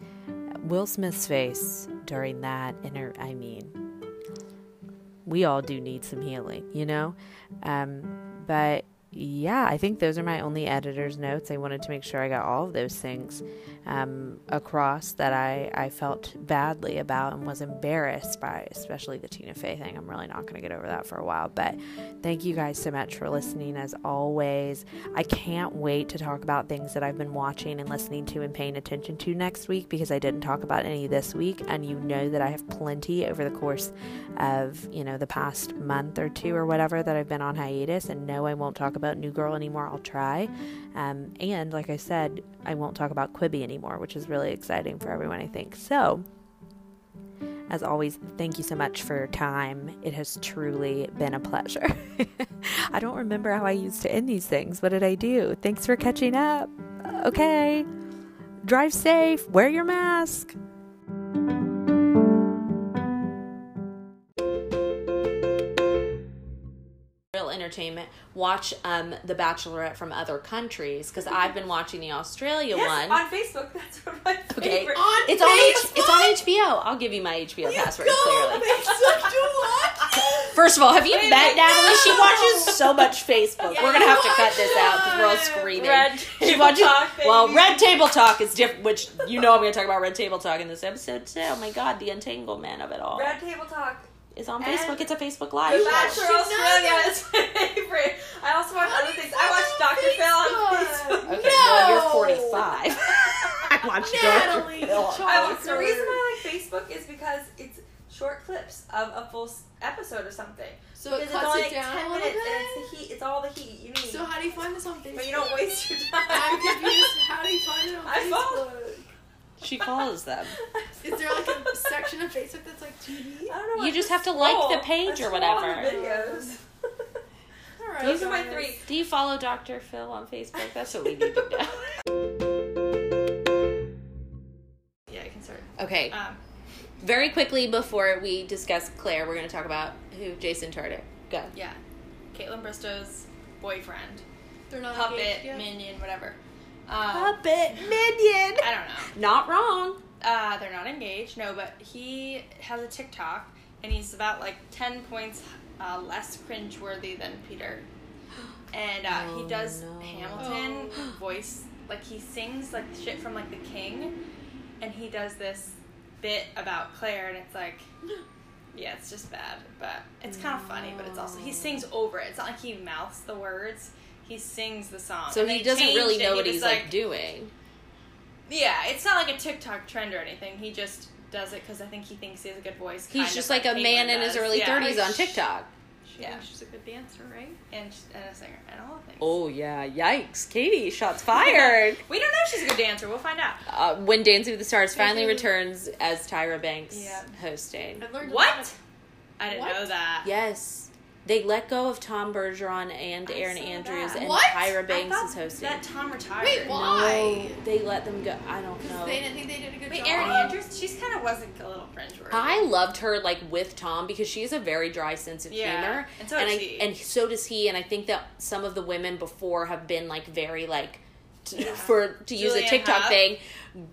Will Smith's face during that inter I mean we all do need some healing, you know? Um, but yeah, I think those are my only editor's notes. I wanted to make sure I got all of those things um, across that I, I felt badly about and was embarrassed by, especially the Tina Fey thing. I'm really not going to get over that for a while. But thank you guys so much for listening as always. I can't wait to talk about things that I've been watching and listening to and paying attention to next week because I didn't talk about any this week. And you know that I have plenty over the course of, you know, the past month or two or whatever that I've been on hiatus. And no, I won't talk about New Girl anymore. I'll try. Um, and like I said, I won't talk about Quibi anymore, which is really exciting for everyone, I think. So, as always, thank you so much for your time. It has truly been a pleasure. <laughs> I don't remember how I used to end these things. What did I do? Thanks for catching up. Okay. Drive safe. Wear your mask. Entertainment watch um the bachelorette from other countries because i've been watching the australia Yes, one on Facebook. That's of my okay favorite. On it's on H- it's on hbo i'll give you my hbo password clearly. <laughs> First of all, have you Wait, met Natalie? She watches so much Facebook. Yeah, we're gonna have to cut this out because we're all screaming. Red she watches. Talk, well. Red Table Talk is different, which you know I'm gonna talk about Red Table Talk in this episode too. Oh my god, the entanglement of it all Red Table Talk. Is on And Facebook. It's a Facebook Live. The. Bachelor Australia that. is my favorite. I also watch How other things. I watch follow Dr. Phil on Facebook? Facebook. Okay, well you're 45. <laughs> I watch Natalie, Dr. Phil. I, the reason I like Facebook is because it's short clips of a full episode or something. So it Because it's cuts only it like down a 10 little minutes bit. and it's the heat. It's all the heat you need. So how do you find this on Facebook? but you don't waste your time. I'm confused. How do you find it on I follow- Facebook? She follows them. <laughs> Is there like a section of Facebook that's like TV? I don't know. You I just have to like the page I or whatever. on videos. <laughs> All right, Those are my three. Do you follow Dr. Phil on Facebook? That's what we need to know. <laughs> Yeah, I can start. Okay, Um, very quickly before we discuss Clare, we're going to talk about who Jason Tartick. Go. yeah, Kaitlyn Bristowe's boyfriend, They're not puppet, engaged yet? minion, whatever. Um, Puppet minion. I don't know. Not wrong. Uh, they're not engaged, no, but he has a TikTok and he's about like 10 points uh, less cringeworthy than Peter. And uh, Oh, he does no. Hamilton Oh. <gasps> voice, like he sings like shit from like The King, and he does this bit about Clare, and it's like, <gasps> yeah, it's just bad, but it's kind of funny, but it's also, he sings over it. It's not like he mouths the words. He sings the song. So And he doesn't really changed it. know what he's like, doing. Yeah, it's not like a TikTok trend or anything. He just does it because I think he thinks he has a good voice. He's just of like a man in his does. early Yeah. 30s on TikTok. She Yeah. she's a good dancer, right? and, and a singer and all the things. Oh yeah, yikes, Katie! Shots fired. <laughs> we don't know if she's a good dancer. We'll find out. uh, when Dancing with the Stars finally returns as Tyra Banks Yeah. hosting. I've learned a lot What? of- I didn't What? know that. Yes, they let go of Tom Bergeron and I Erin Andrews, that. and What? Tyra Banks thought is hosting. that Tom retired. Wait, why? No, they let them go. I don't know. They didn't think they did a good Wait, job. Erin Andrews. She's kind of wasn't a little cringeworthy. I loved her like with Tom because she has a very dry sense of Yeah, humor, and so and I he. and so does he. And I think that some of the women before have been like very like. T- Yeah. <laughs> For to use a TikTok Hough. thing,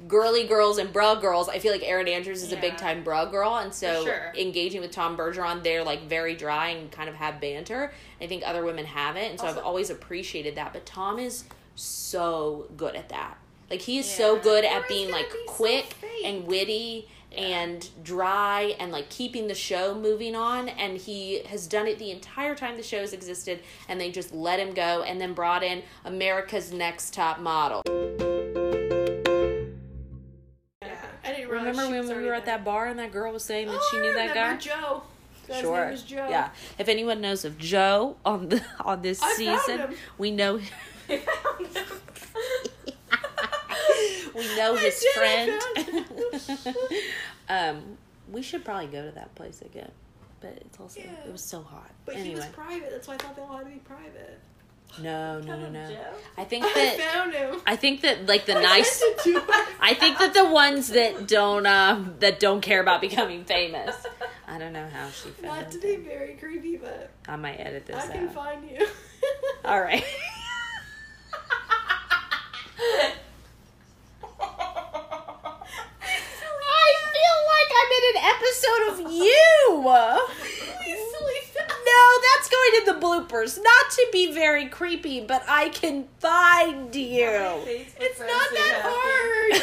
girly girls and bra girls. I feel like Erin Andrews is a big time bra girl, and so sure. engaging with Tom Bergeron, they're like very dry and kind of have banter. I think other women haven't, and so I've always appreciated that. But Tom is so good at that. Like he is so good at being like be quick fake. and witty and dry and like keeping the show moving on and he has done it the entire time the show's existed and they just let him go and then brought in America's Next Top Model. Yeah. I didn't realize Remember when we already were at that bar and that girl was saying that Oh, she knew oh, that guy? Joe. Guy's sure. name was Joe. Yeah. If anyone knows of Joe on the on this I season, we know <laughs> we know his friend. <laughs> Um, we should probably go to that place again, but it's also Yeah. it was so hot. But he was private. That's why I thought they all had to be private. no, no, no, no. I think <laughs> that I found him. I think that like the I nice. sent it to him. I think that the ones that don't um that don't care about becoming famous. <laughs> I don't know how she found Not to be very creepy, but I might edit this I can out. find you. All right. I feel like I'm in an episode of You. No, that's going in the bloopers. Not to be very creepy, but I can find you. It's not that hard.